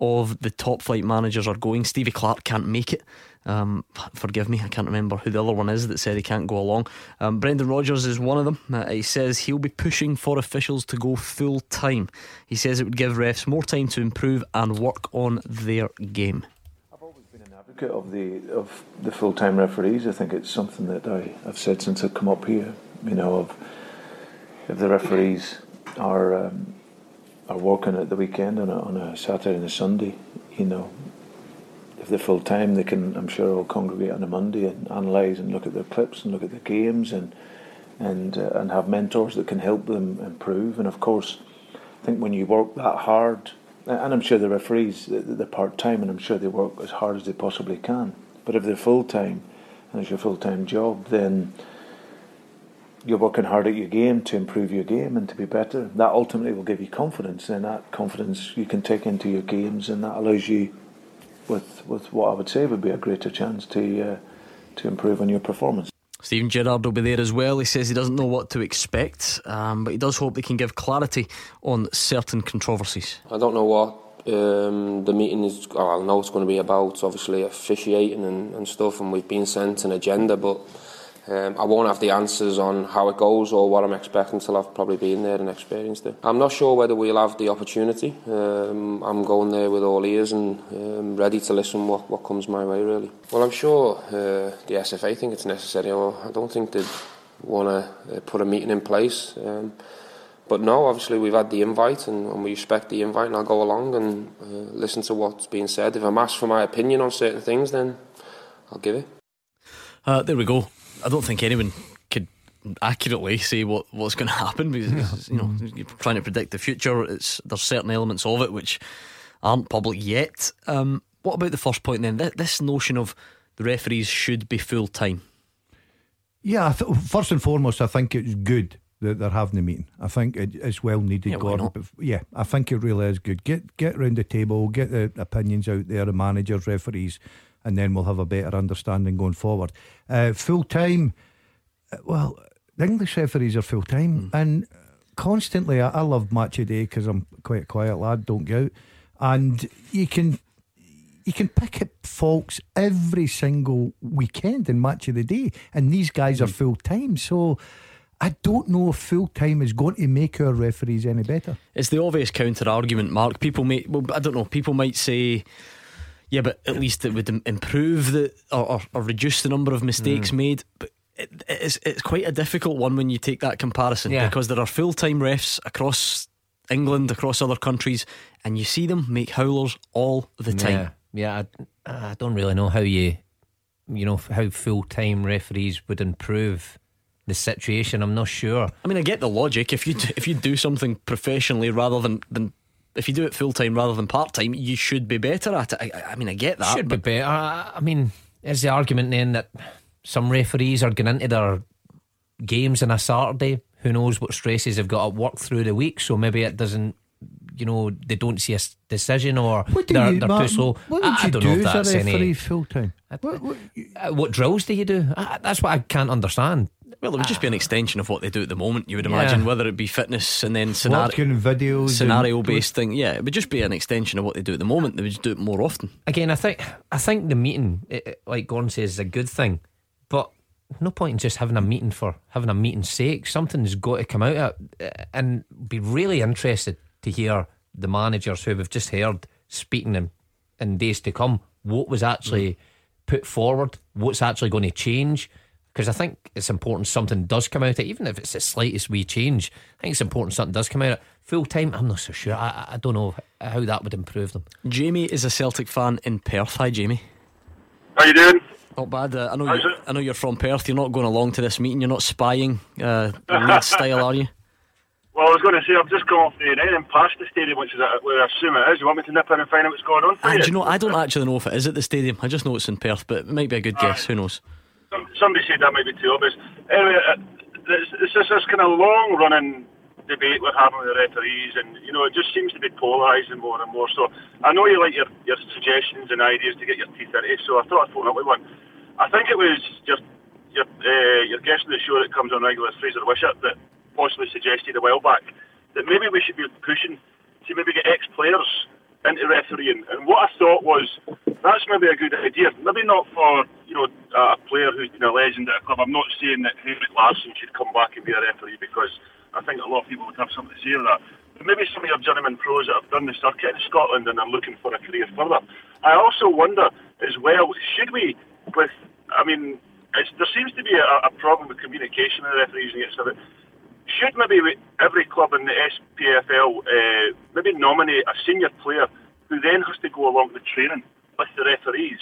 of the top flight managers are going. Stevie Clarke can't make it. Um, forgive me, I can't remember who the other one is that said he can't go along. Um, Brendan Rodgers is one of them. Uh, he says he'll be pushing for officials to go full time. He says it would give refs more time to improve and work on their game. Of the of the full time referees. I think it's something that I, I've said since I've come up here. You know, of if the referees are um, are working at the weekend on a, on a Saturday and a Sunday, you know, if they're full time, they can. I'm sure all congregate on a Monday and analyse and look at their clips and look at the games and and uh, and have mentors that can help them improve. And of course, I think when you work that hard, and I'm sure the referees they're part time, and I'm sure they work as hard as they possibly can. But if they're full time, and it's your full time job, then you're working hard at your game to improve your game and to be better. That ultimately will give you confidence, and that confidence you can take into your games, and that allows you, with with what I would say would be a greater chance to uh, to improve on your performance. Steven Gerrard will be there as well. He says he doesn't know what to expect, um, but he does hope they can give clarity on certain controversies. I don't know what um, the meeting is. I know it's going to be about, obviously officiating and, and stuff, and we've been sent an agenda, but um, I won't have the answers on how it goes or what I'm expecting until I've probably been there and experienced it. I'm not sure whether we'll have the opportunity. Um, I'm going there with all ears and um, ready to listen what, what comes my way, really. Well, I'm sure uh, the SFA think it's necessary. Or I don't think they'd want to uh, put a meeting in place. Um, but no, obviously we've had the invite and, and we respect the invite, and I'll go along and uh, listen to what's being said. If I'm asked for my opinion on certain things, then I'll give it. Uh, there we go. I don't think anyone could accurately say what, what's going to happen because you know you're trying to predict the future. It's there's certain elements of it which aren't public yet. Um, what about the first point then? Th- This notion of the referees should be full time. Yeah, I th- first and foremost, I think it's good that they're having the meeting. I think it, it's well needed, Yeah, Gordon. Yeah, I think it really is good. Get get round the table, get the opinions out there, the managers, referees, and then we'll have a better understanding going forward. Uh, full time, uh, well, the English referees are full time, Hmm. and constantly. I, I love match a day because I'm quite a quiet lad. Don't go out, and you can you can pick up faults every single weekend in match of the day, and these guys Hmm. are full time. So I don't know if full time is going to make our referees any better. It's the obvious counter argument, Mark. People may, well, I don't know, people might say, yeah, but at least it would improve the or, or, or reduce the number of mistakes Mm. made. But it, it's it's quite a difficult one when you take that comparison Yeah. because there are full time refs across England, across other countries, and you see them make howlers all the time. Yeah, yeah. I, I don't really know how you, you know, how full time referees would improve the situation. I'm not sure. I mean, I get the logic. If you if you do something professionally rather than than if you do it full time rather than part time, you should be better at it. I, I mean, I get that. Should be better. I I mean, is the argument then that some referees are going into their games on a Saturday? Who knows what stresses they've got to work through the week? So maybe it doesn't. You know, they don't see a decision or What do they're, you, they're Mark, too slow. What I, would I you don't do know if as that's a referee any. full time? Uh, what drills do you do? I, that's what I can't understand. Well, it would just be an ah. extension of what they do at the moment. You would Yeah. imagine, whether it be fitness and then scenario, videos, scenario based thing. Yeah, it would just be an extension of what they do at the moment. They would just do it more often. Again, I think I think the meeting, it, like Gordon says, is a good thing, but no point in just having a meeting for having a meeting's sake. Something's got to come out of it, and be really interested to hear the managers who we've just heard speaking in, in days to come. What was actually mm. put forward? What's actually going to change? Because I think it's important something does come out of it, even if it's the slightest wee change. I think it's important something does come out of it. Full time, I'm not so sure. I, I- I don't know how that would improve them. Jamie is a Celtic fan in Perth. Hi, Jamie. How you doing? Not bad. Uh, I know. How's You, it? I know you're from Perth. You're not going along to this meeting. You're not spying uh, in Leeds style, are you? Well, I was going to say, I've just come off the United and past the stadium, which is where I assume it is. You want me to nip in and find out what's going on for And you? you know, I don't actually know if it is at the stadium. I just know it's in Perth, but it might be a good guess. Who knows? Some, somebody said that might be too obvious. Anyway, it's, it's just this kind of long running debate we're having with the referees, and you know, it just seems to be polarising more and more. So I know you like your, your suggestions and ideas to get your teeth into, so I thought I'd phone up with one. I think it was just your, uh, your guest on the show that comes on regular, Fraser Wishart, that possibly suggested a while back that maybe we should be pushing to maybe get ex-players into refereeing. And what I thought was that's maybe a good idea. Maybe not for you know a player who's been a legend at a club. I'm not saying that Henrik Larsson should come back and be a referee because I think a lot of people would have something to say to that. But maybe some of your journeyman pros that have done the circuit in Scotland and are looking for a career further. I also wonder as well, should we, with, I mean, there seems to be a, a problem with communication in the referees and it's a should maybe every club in the SPFL uh, maybe nominate a senior player who then has to go along to training with the referees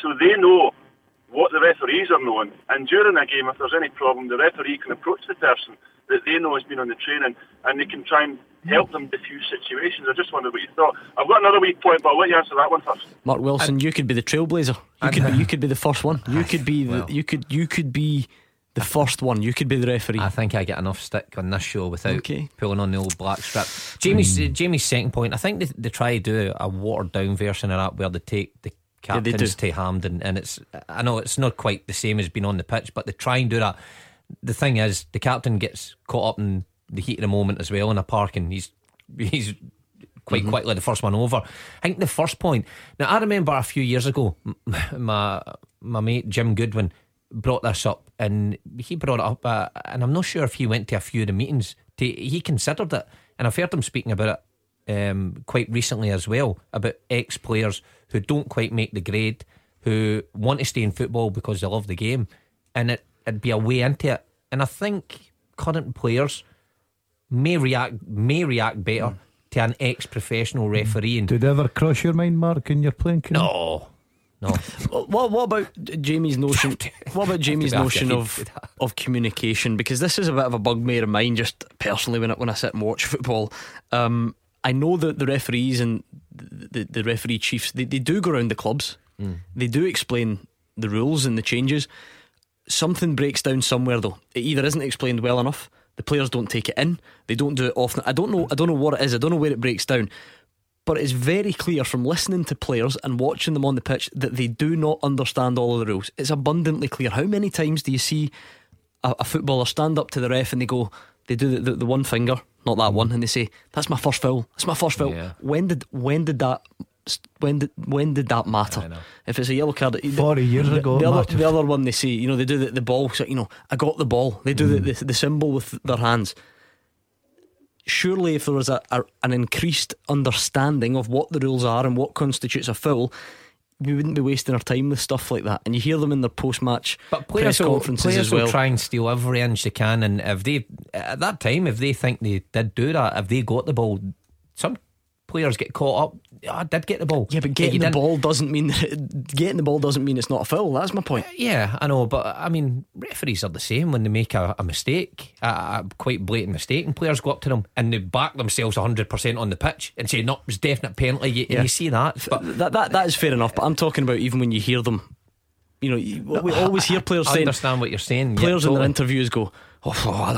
so they know what the referees are knowing. And during a game, if there's any problem, the referee can approach the person that they know has been on the training and they can try and help them diffuse situations. I just wondered what you thought. I've got another weak point, but I'll let you answer that one first. Mark Wilson, you could be the trailblazer. You could be, you could be the first one. You could be the, you could you could be the first one. You could be the referee. I think I get enough stick on this show without pulling on the old black strip. Jamie's Hmm. Jamie's second point. I think they, they try to do a watered down version of that where they take the captains do. to Hampden, and it's I know it's not quite the same as being on the pitch, but they try and do that. The thing is, the captain gets caught up in the heat of the moment as well in a park, and he's he's quite Mm-hmm. quickly the first one over. I think the first point. Now I remember a few years ago, my my mate Jim Goodwin brought this up, and he brought it up, uh, and I'm not sure if he went to a few of the meetings. To, he considered it, and I've heard him speaking about it um, quite recently as well about ex players who don't quite make the grade, who want to stay in football because they love the game, and it, it'd be a way into it. And I think current players may react may react better to an ex professional referee. And Did it ever cross your mind, Mark, in your playing career? No. No. What what about Jamie's notion? What about Jamie's notion of of communication? Because this is a bit of a bugbear of mine, just personally when I, when I sit and watch football. Um, I know that the referees and the, the, referee chiefs they, they do go around the clubs. Mm. They do explain the rules and the changes. Something breaks down somewhere though. It either isn't explained well enough. The players don't take it in. They don't do it often. I don't know. I don't know what it is. I don't know where it breaks down. But it's very clear from listening to players and watching them on the pitch that they do not understand all of the rules. It's abundantly clear. How many times do you see a, a footballer stand up to the ref and they go, they do the, the, the one finger, not that one, and they say, "That's my first foul. That's my first foul." Yeah. When did when did that when did when did that matter? If it's a yellow card, 40 years the, ago The other, the other one they see, you know, they do the, the ball. So, you know, I got the ball. They do Mm. the, the the symbol with their hands. Surely, if there was a, a an increased understanding of what the rules are and what constitutes a foul, we wouldn't be wasting our time with stuff like that. And you hear them in their post-match But press will, conferences players as well. will try and steal every inch they can, and if they at that time, if they think they did do that, if they got the ball, some players get caught up. Ah, "Oh, I did get the ball. Yeah, but getting the didn't." ball doesn't mean getting the ball doesn't mean it's not a foul. That's my point. Yeah, I know, but I mean, referees are the same when they make a, a mistake, a, a quite blatant mistake, and players go up to them and they back themselves 100% on the pitch and say, no, it was definite penalty. You, Yeah. you see that. But that, that that is fair enough. But I'm talking about even when you hear them. You know, we always hear players I saying. understand what you're saying. yeah, Players in their interviews go, "Oh,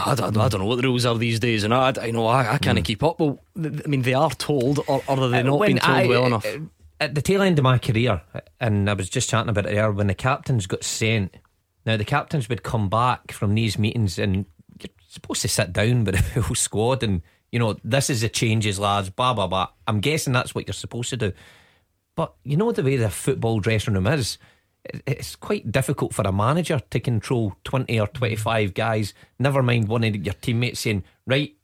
I, I, I don't know what the rules are these days," and I, I you know, I, I can't Mm. keep up. Well, I mean, they are told, or, or are they Uh, not when being told well enough? uh, At the tail end of my career, and I was just chatting about it there, when the captains got sent, now the captains would come back from these meetings and you're supposed to sit down with the whole squad and, you know, this is the changes, lads, blah, blah, blah. I'm guessing that's what you're supposed to do. But you know the way the football dressing room is? It- It's quite difficult for a manager to control 20 or 25 guys, never mind one of your teammates saying, right,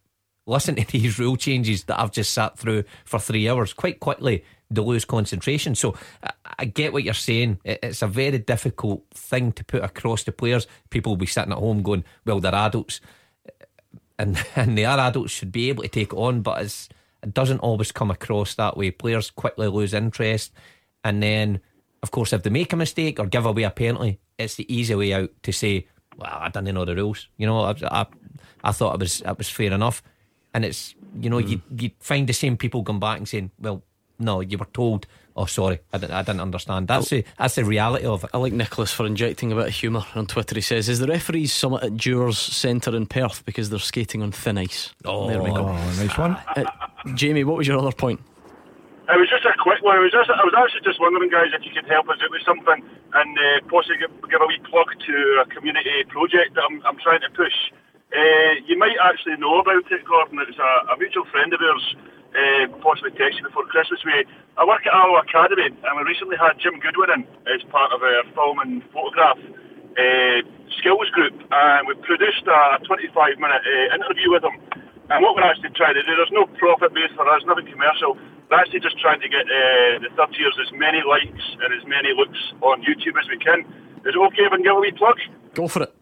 listen to these rule changes that I've just sat through for three hours. Quite quickly, they lose concentration. So I, get what you're saying. It- It's a very difficult thing to put across to players. People will be sitting at home going, well, they're adults. And, and they are adults, should be able to take it on, but it's, it doesn't always come across that way. Players quickly lose interest. And then, of course, if they make a mistake or give away a penalty, it's the easy way out to say, well, I didn't know the rules. You know, I, I, I thought it was, it was fair enough. And it's, you know, you, you find the same people come back and saying, well, no, you were told, oh, sorry, I didn't, I didn't understand. That's, the, that's the reality of it. I like Nicholas for injecting a bit of humour on Twitter. He says, "Is the referees summit at Dewars Centre in Perth because they're skating on thin ice?" Oh, there we go. nice one. Uh, Jamie, what was your other point? It was just a quick one. It was just, I was actually just wondering, guys, if you could help us out with something and uh, possibly give, give a wee plug to a community project that I'm, I'm trying to push. Uh, you might actually know about it, Gordon. It's a, a mutual friend of ours, uh, possibly texted before Christmas. We, I work at Alloa Academy, and we recently had Jim Goodwin in as part of our film and photograph uh, skills group, and we produced a 25 minute uh, interview with him. And what we're actually trying to do, there's no profit base for us, nothing commercial. Actually just trying to get uh, the third years as many likes and as many looks on YouTube as we can. Is it okay if I can give a wee plug? Go for it.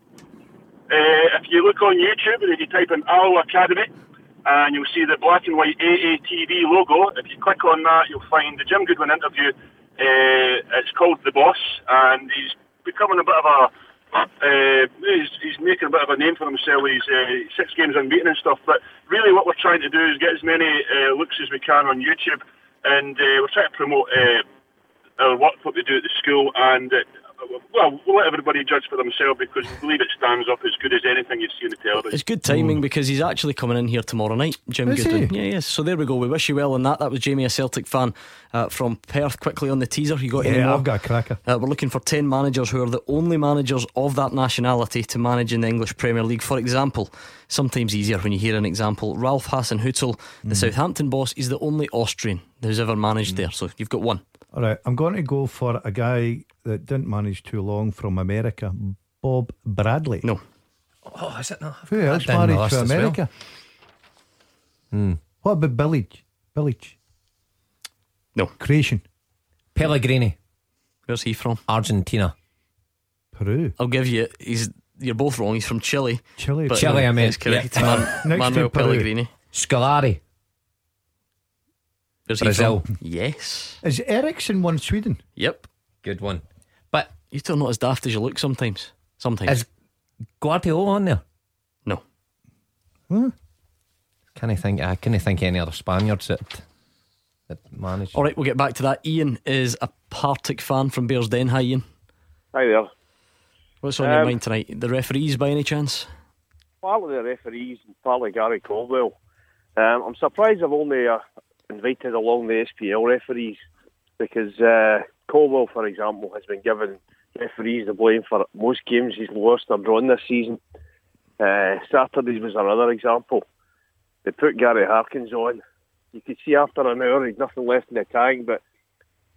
Uh, if you look on YouTube and if you type in Alloa Academy, and you'll see the black and white AATV logo. If you click on that, you'll find the Jim Goodwin interview. Uh, it's called The Boss, and he's becoming a bit of a. Uh, he's, he's making a bit of a name for himself He's uh, six games unbeaten and stuff. But really, what we're trying to do is get as many uh, looks as we can on YouTube, and uh, we're trying to promote uh, our work, what we do at the school, and uh, well, we'll let everybody judge for themselves because we believe it stands up as good as anything you see on the television. It's good timing because he's actually coming in here tomorrow night, Jim Is Goodwin. he? Yeah, yes. So there we go. We wish you well on that. That was Jamie, a Celtic fan uh, from Perth. Quickly on the teaser, you got any Yeah, more? I've got a cracker. Uh, we're looking for 10 managers who are the only managers of that nationality to manage in the English Premier League. For example, sometimes easier when you hear an example. Ralph Hasenhüttl, the Mm. Southampton boss, is the only Austrian who's ever managed there. So you've got one. All right, I'm going to go for a guy that didn't manage too long from America, Bob Bradley. No. Oh, is it not? Who else That didn't married last to as well. America? Hmm. What about Billage? Billage? No. Creation. Pellegrini. Where's he from? Argentina. Peru. I'll give you. He's. You're both wrong. He's from Chile. Chile. But Chile, I mean. That's correct. yeah. Man- Manuel Pellegrini. Scolari. Where's Brazil. he from? Yes. Is Eriksson one Sweden? Yep. Good one. But You're still not as daft as you look sometimes. Sometimes. is Guardiola on there? no. Huh? Can I think? I can't think any other Spaniards that that manage. All right, we'll get back to that. Ian is a Partick fan from Bearsden. Hi, Ian. Hi there. What's on your Um, mind tonight? The referees, by any chance? Partly the referees and partly Gary Caldwell. Um, I'm surprised I've only uh, invited along the SPL referees because uh, Caldwell, for example, has been given referees the blame for most games he's lost or drawn this season. Uh, Saturdays was another example. They put Gary Harkins on. You could see after an hour he'd nothing left in the tank, but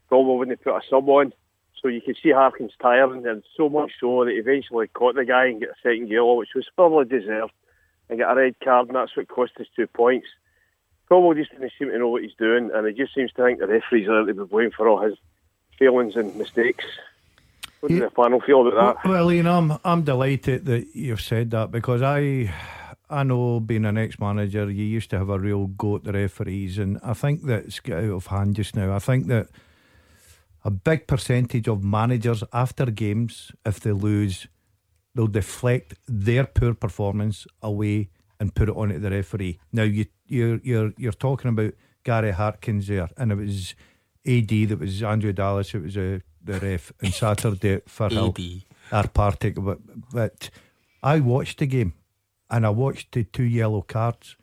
Caldwell wouldn't put a sub on. So you could see Harkins tiring, and so much so that he eventually caught the guy and got a second yellow, which was probably deserved, and got a red card, and that's what cost us two points. Caldwell just doesn't seem to know what he's doing, and he just seems to think the referees are to be blamed for all his failings and mistakes. What does the panel feel about that? Well, Ian, I'm I'm delighted that you've said that because I I know being an ex-manager, you used to have a real go at the referees, and I think that it's got out of hand just now. I think that a big percentage of managers after games, if they lose, they'll deflect their poor performance away and put it onto the referee. Now you you're you're you're talking about Gary Harkins there, and it was AD that was Andrew Dallas. It was uh, the ref on Saturday for. Our Partick, but, but I watched the game, and I watched the two yellow cards,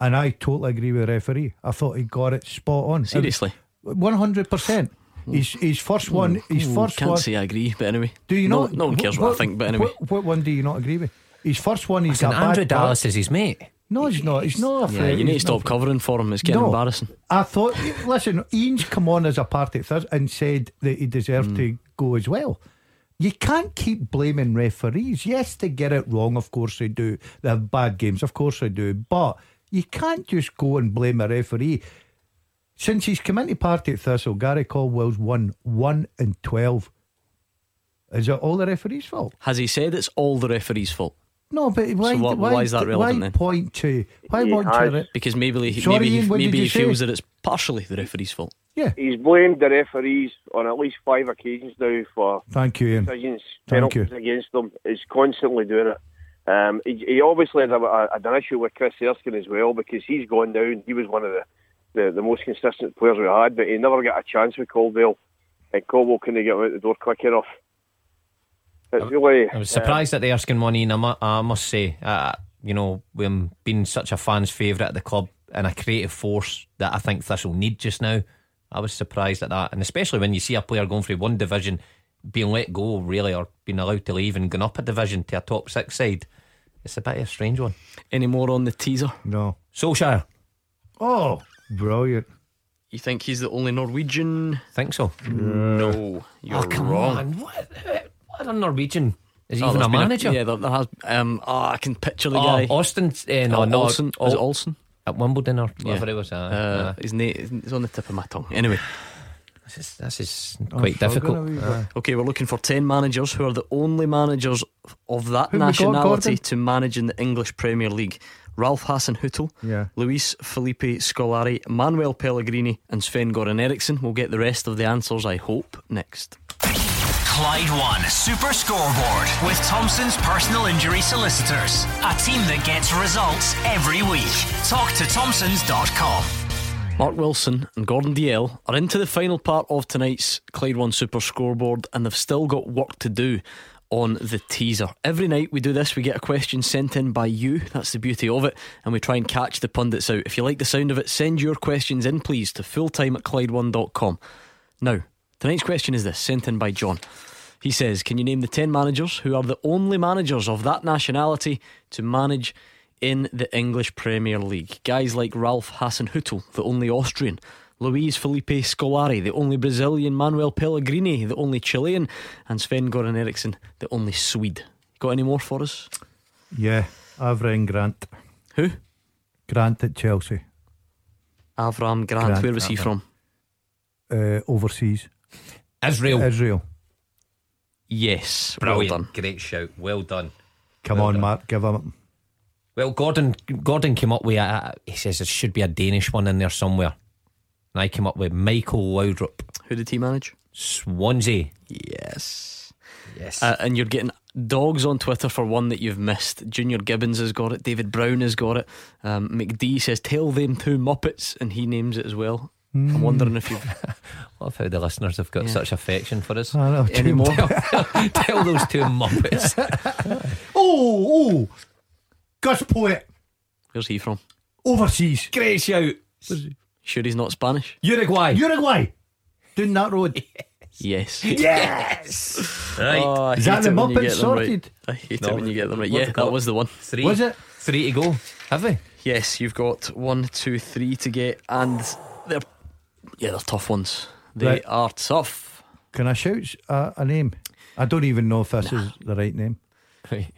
and I totally agree with the referee. I thought he got it spot on. Seriously? one hundred percent. His his first one. His first can't one. say I agree, but anyway. Do you no, not? No one cares what, I think, but anyway. What, what one do you not agree with? His first one, he's Listen, got bad Andrew back. Dallas is his mate. No, he's not. He's not. a Yeah, friend. you need to He's stop not- covering for him. It's getting No. embarrassing. I thought. Listen, Ian's come on as a party third and said that he deserved Hmm. to go as well. You can't keep blaming referees. Yes, they get it wrong. Of course they do. They have bad games. Of course they do. But you can't just go and blame a referee. Since he's come into Partick Thistle, Gary Caldwell's won one and twelve. Is it all the referee's fault? Has he said it's all the referee's fault? No, but why? So what- why, why is that relevant Why then? point to? Why He want has. to? Because maybe he, Sorry, maybe Ian, maybe he feels that it's partially the referee's fault. Yeah. He's blamed the referees on at least five occasions now for Thank you, Ian. decisions, Thank penalties against them. He's constantly doing it. Um, he, he obviously had, a, a, had an issue with Chris Erskine as well because he's gone down. He was one of the, the, the most consistent players we had, but he never got a chance with Caldwell. And Caldwell couldn't get him out the door quick enough. It's really. I was surprised at the Erskine one, Ian. I, mu- I must say, uh, you know, we've been such a fan's favourite at the club and a creative force that I think Thistle need just now. I was surprised at that, and especially when you see a player going through one division being let go, really, or being allowed to leave and going up a division to a top six side. It's a bit of a strange one. Any more on the teaser? No. Solskjaer. Oh, brilliant. You think he's the only Norwegian? Think so? No, you're oh, come wrong. on. What, what a Norwegian. Is he Oh, even a there's been manager? yeah, there, there has. Um, oh, I can picture the oh, guy. Austin. Uh, no, Oh, no. Olsen. Is it Olsen? At Wimbledon or whatever Yeah. it was. Uh, Uh, his name is on the tip of my tongue. Anyway, this is, this is I'm quite difficult. struggling a wee Uh, okay, we're looking for 10 managers who are the only managers of that Who nationality to manage in the English Premier League. Ralph Hasenhüttl, Yeah. Luis Felipe Scolari, Manuel Pellegrini, and Sven Goran Eriksson. We'll get the rest of the answers, I hope, next. Clyde One Super Scoreboard with Thompson's personal injury solicitors. A team that gets results every week. Talk to Thompson's.com. Mark Wilson and Gordon Dalziel are into the final part of tonight's Clyde One Super Scoreboard and they've still got work to do on the teaser. Every night we do this, we get a question sent in by you. That's the beauty of it. And we try and catch the pundits out. If you like the sound of it, send your questions in, please, to fulltime at Clyde1.com. Now, tonight's question is this, sent in by John. He says, Can you name the 10 managers who are the only managers of that nationality to manage in the English Premier League? Guys like Ralph Hasenhüttl, the only Austrian, Luis Felipe Scolari, the only Brazilian, Manuel Pellegrini, the only Chilean, and Sven Goran Eriksson, the only Swede. Got any more for us? Yeah, Avram Grant. Who? Grant at Chelsea. Avram Grant, Grant, where was he from? Uh, overseas. Israel. Israel. Yes, Brilliant. well done. Great shout. Well done. Come Well on, done. Mark, give him. Well, Gordon Gordon came up with a, he says there should be a Danish one in there somewhere. And I came up with Michael Laudrup. Who did he manage? Swansea. Yes. Yes. Uh, and you're getting Dogs on Twitter for one that you've missed. Junior Gibbons has got it. David Brown has got it. Um, McD says, "Tell them two Muppets," and he names it as well. I'm Mm. wondering if you've Love how the listeners have got Yeah. such affection for us I know, two anymore. Tell those two muppets. Oh, oh, Gus Poyet, Where's he from? overseas. Great shout. Sure, he's not Spanish. Uruguay. Uruguay. Down that road. Yes. Yes. Right. Oh, Is that the it when you get them sorted? Right. I hate No, it when you get them right. what Yeah, that was the one. Three. Was it? Three to go. Have we? Yes, you've got one, two, three to get, and they're yeah, they're tough ones. They Right. are tough. Can I shout a, a name? I don't even know if this is the right name.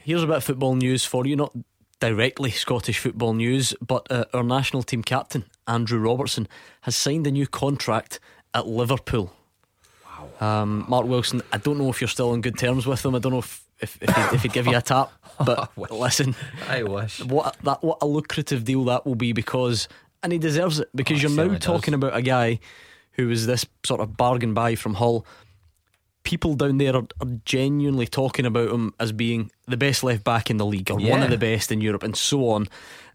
Here's a bit of football news for you, not directly Scottish football news, but uh, our national team captain Andrew Robertson has signed a new contract at Liverpool. Wow. Um, Mark Wilson, I don't know if you're still on good terms with him. I don't know if if, if, he'd, if he'd give you a tap, but listen, I wish. what a- that what a lucrative deal that will be because and he deserves it because Oh, you're now talking does. about a guy who was this sort of bargain buy from Hull. People down there are, are genuinely talking about him as being the best left back in the league or one of the best in Europe and so on.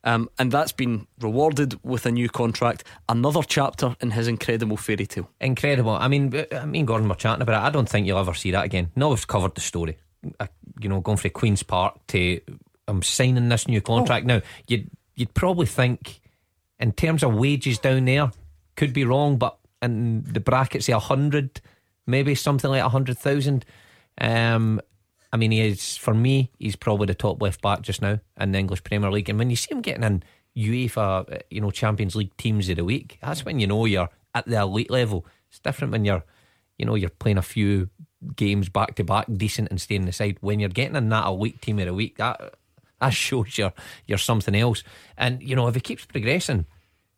Um, and that's been rewarded with a new contract, another chapter in his incredible fairy tale. Incredible. I mean, uh, I mean, Gordon, we're chatting about it. I don't think you'll ever see that again. No, we've covered the story. I, you know, going from Queens Park to I'm signing this new contract oh. now. You'd you'd probably think, in terms of wages down there, could be wrong, but in the brackets, say a hundred, maybe something like a hundred thousand. Um, I mean, he is for me. He's probably the top left back just now in the English Premier League. And when you see him getting in UEFA, you know, Champions League teams of the week, that's when you know you're at the elite level. It's different when you're, you know, you're playing a few games back to back, decent, and staying the side. When you're getting in that elite team of the week, that that shows you're you're something else. And you know, if he keeps progressing,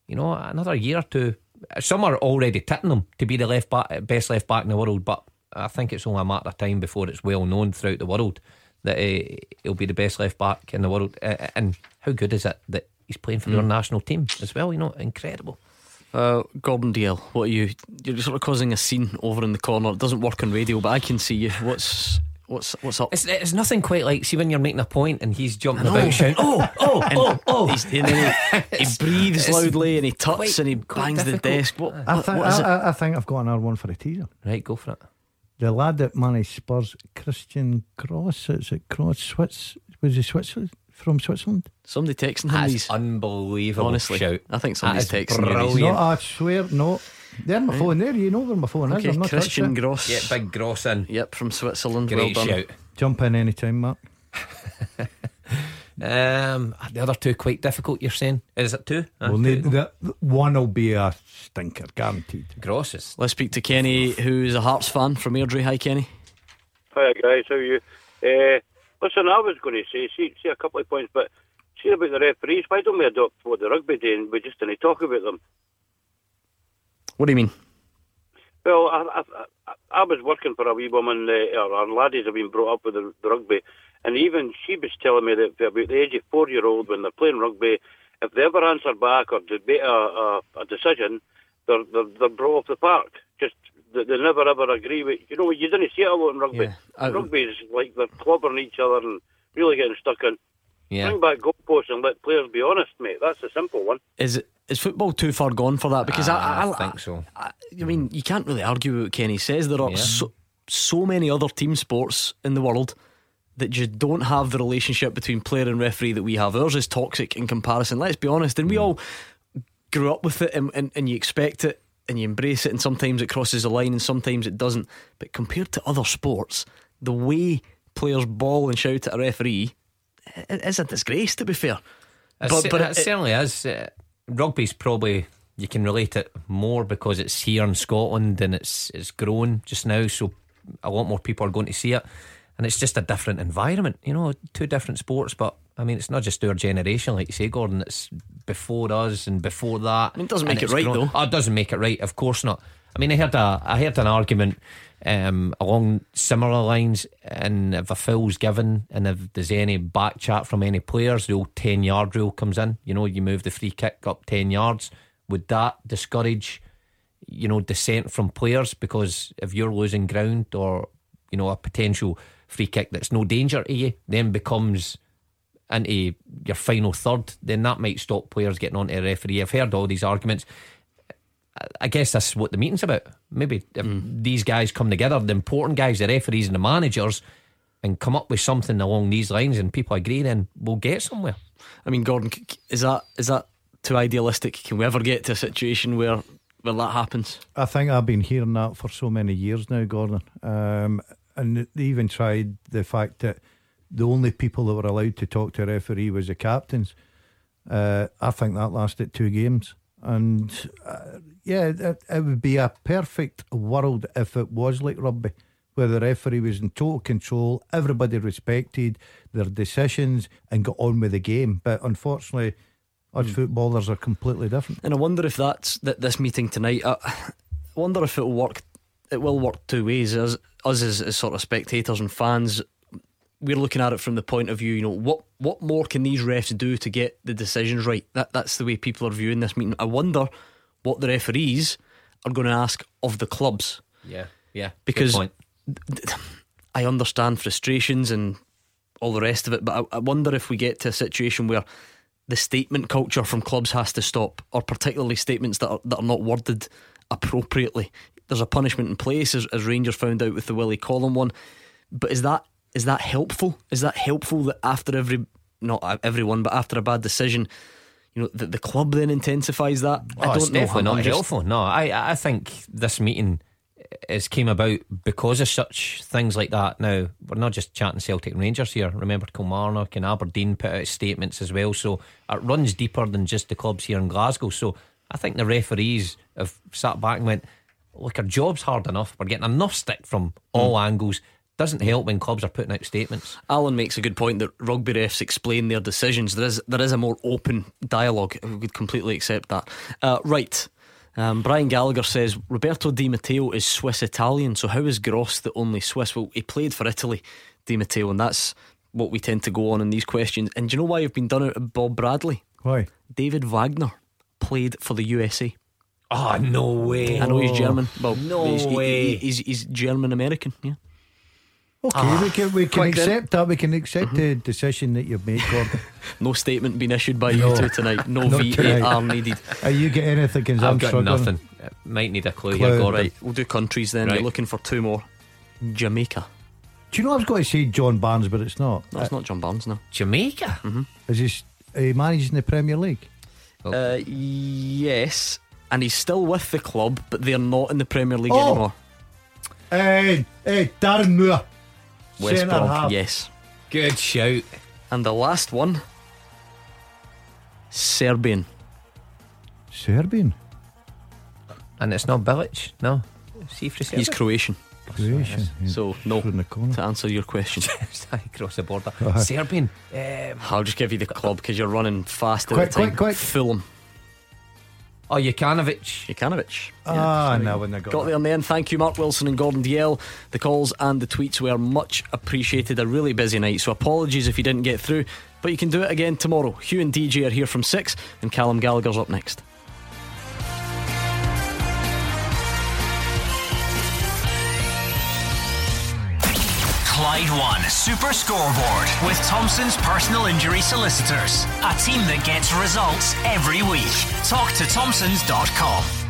you know, another year or two, some are already tipping him to be the left back, best left back in the world. But I think it's only a matter of time before it's well known throughout the world that uh, he'll be the best left back in the world. Uh, and how good is it that he's playing for your Mm. national team as well? You know, incredible. Uh, Gordon Dalziel, what are you? You're sort of causing a scene over in the corner. It doesn't work on radio, but I can see you. What's what's what's up? It's, it's nothing quite like see when you're making a point and he's jumping about shouting, "Oh, oh, And oh, oh!" he's- and then he, he breathes It's loudly and he tuts quite- and he bangs the desk. What, I, think, what is? I, I- I think I've got another one for a teaser. Right, go for it. The lad that managed Spurs, Christian Cross, is it Cross? Swiss? Was he Switzerland? From Switzerland? Somebody texting him That's these. unbelievable. Honestly, shout. I think somebody's That is texting you these. brilliant. No, I swear, no. There, my phone there. You know where my phone is. Okay, I'm not Christian touching. Gross. Yeah, big gross in. Yep, from Switzerland. Great well done. shout. Jump in anytime, Mark. Um, the other two quite difficult. You're saying is it two? Uh, Well, two. the, the, one will be a stinker, guaranteed. Gross is Let's speak to Kenny, who's a Hearts fan from Airdrie. Hi, Kenny. Hi guys, how are you? Uh, listen, I was going to say, see, see a couple of points, but see about the referees. Why don't we adopt what the rugby do and we just didn't talk about them? What do you mean? Well, I, I, I, was working for a wee woman, uh, our laddies have been brought up with the, the rugby, and even she was telling me that about the age of four-year-old, when they're playing rugby, if they ever answer back or debate a, a, a decision, they're, they're, they're brought off the park. Just they, they never ever agree with. You know, you didn't see it a lot in rugby. Yeah. I- rugby is like they're clobbering each other and really getting stuck in. Yeah. Bring back goalposts and let players be honest, mate. That's a simple one. Is it is football too far gone for that? Because I, ah, I, I think so. I, I mean, you can't really argue with what Kenny says. There are Yeah. so, so many other team sports in the world that just don't have the relationship between player and referee that we have. Ours is toxic in comparison. Let's be honest. And we mm. all grew up with it and, and, and you expect it and you embrace it, and sometimes it crosses the line and sometimes it doesn't. But compared to other sports, the way players ball and shout at a referee it is a disgrace, to be fair. It, But- but it, it- certainly is. Uh, rugby's probably you can relate it more because it's here in Scotland and it's it's grown just now, so a lot more people are going to see it, and it's just a different environment. You know, two different sports, but I mean, it's not just our generation, like you say, Gordon. It's before us and before that. I mean, it doesn't make it right, grown- though. Oh, it doesn't make it right. Of course not. I mean, I heard a I heard an argument um, along similar lines, and if a foul's given, and if there's any back chat from any players, the old ten yard rule comes in. You know, you move the free kick up ten yards. Would that discourage, you know, dissent from players? Because if you're losing ground or you know, a potential free kick that's no danger to you, then becomes into your final third, then that might stop players getting onto a referee. I've heard all these arguments. I guess that's what the meeting's about. Maybe if these guys come together, the important guys, the referees and the managers, and come up with something along these lines, and people agree, then we'll get somewhere. I mean, Gordon, c- c- is that is that too idealistic? Can we ever get to a situation where where that happens? I think I've been hearing that for so many years now, Gordon. Um, and they even tried the fact that the only people that were allowed to talk to a referee was the captains. Uh, I think that lasted two games. And uh, yeah, it, it would be a perfect world if it was like rugby, where the referee was in total control, everybody respected their decisions and got on with the game. But unfortunately, us footballers are completely different. And I wonder if that's that this meeting tonight. uh, I wonder if it'll work. It will work two ways. As us as, as sort of spectators and fans, we're looking at it from the point of view. You know, what what more can these refs do to get the decisions right? That that's the way people are viewing this meeting. I wonder what the referees are going to ask of the clubs. Yeah, yeah. because. I understand frustrations and all the rest of it, but I, I wonder if we get to a situation where the statement culture from clubs has to stop, or particularly statements that are, that are not worded appropriately. There's a punishment in place, as, as Rangers found out with the Willie Collum one. But is that is that helpful? Is that helpful that after every not everyone, but after a bad decision, you know, that the club then intensifies that? Oh, it's definitely I'm not just- helpful. No, I I think this meeting has came about because of such things like that. Now we're not just chatting Celtic and Rangers here. Remember Kilmarnock and Aberdeen put out statements as well. So it runs deeper than just the clubs here in Glasgow. So I think the referees have sat back and went, "Look, our job's hard enough. We're getting enough stick from all angles." Doesn't help when clubs are putting out statements. Alan makes a good point that rugby refs explain their decisions. There is there is a more open dialogue. We would completely accept that. Uh, right. Um, Brian Gallagher says Roberto Di Matteo is Swiss Italian, so how is Gross the only Swiss? Well, he played for Italy, Di Matteo, and that's what we tend to go on in these questions. And do you know why I've been done out of Bob Bradley? Why? David Wagner played for the USA. Oh no way! I know he's German. Well, No he's, he- way. he- he's, he's German American. Yeah. Okay, Ah, we can we can quick then. accept that. We can accept the decision that you've made, Gordon. No statement being issued by No. you two tonight. No Not VAR tonight. needed. Are you getting anything? I'm I've got struggling. nothing. Uh, Might need a clue, Clue. here, Gordon. Right, we'll do countries then. Right. You're looking for two more. Jamaica. Do you know I was going to say John Barnes, but it's not. No, it's not John Barnes, no. Jamaica. Mm-hmm. Is he, s- he managed in the Premier League? Uh, yes, and he's still with the club, but they're not in the Premier League Oh. anymore. Hey, hey, Darren Moore. West Centre Brom, half. yes. Good shout. And the last one, Serbian. Serbian. And it's not Bilic, no. See for He's Croatian. Croatian. So no, in the corner. to answer your question. Across the border. Uh-huh. Serbian. Um, I'll just give you the club because you're running fast at the time. quick, quick. Fulham. Oh, Jokanovic. Jokanovic. Ah, no, when they got, Got that. there in the end. Thank you, Mark Wilson and Gordon Dalziel. The calls and the tweets were much appreciated. A really busy night, so apologies if you didn't get through, but you can do it again tomorrow. Hugh and DJ are here from six, and Callum Gallagher's up next. Clyde One Super Scoreboard with Thompson's personal injury solicitors. A team that gets results every week. Talk to Thompson's.com.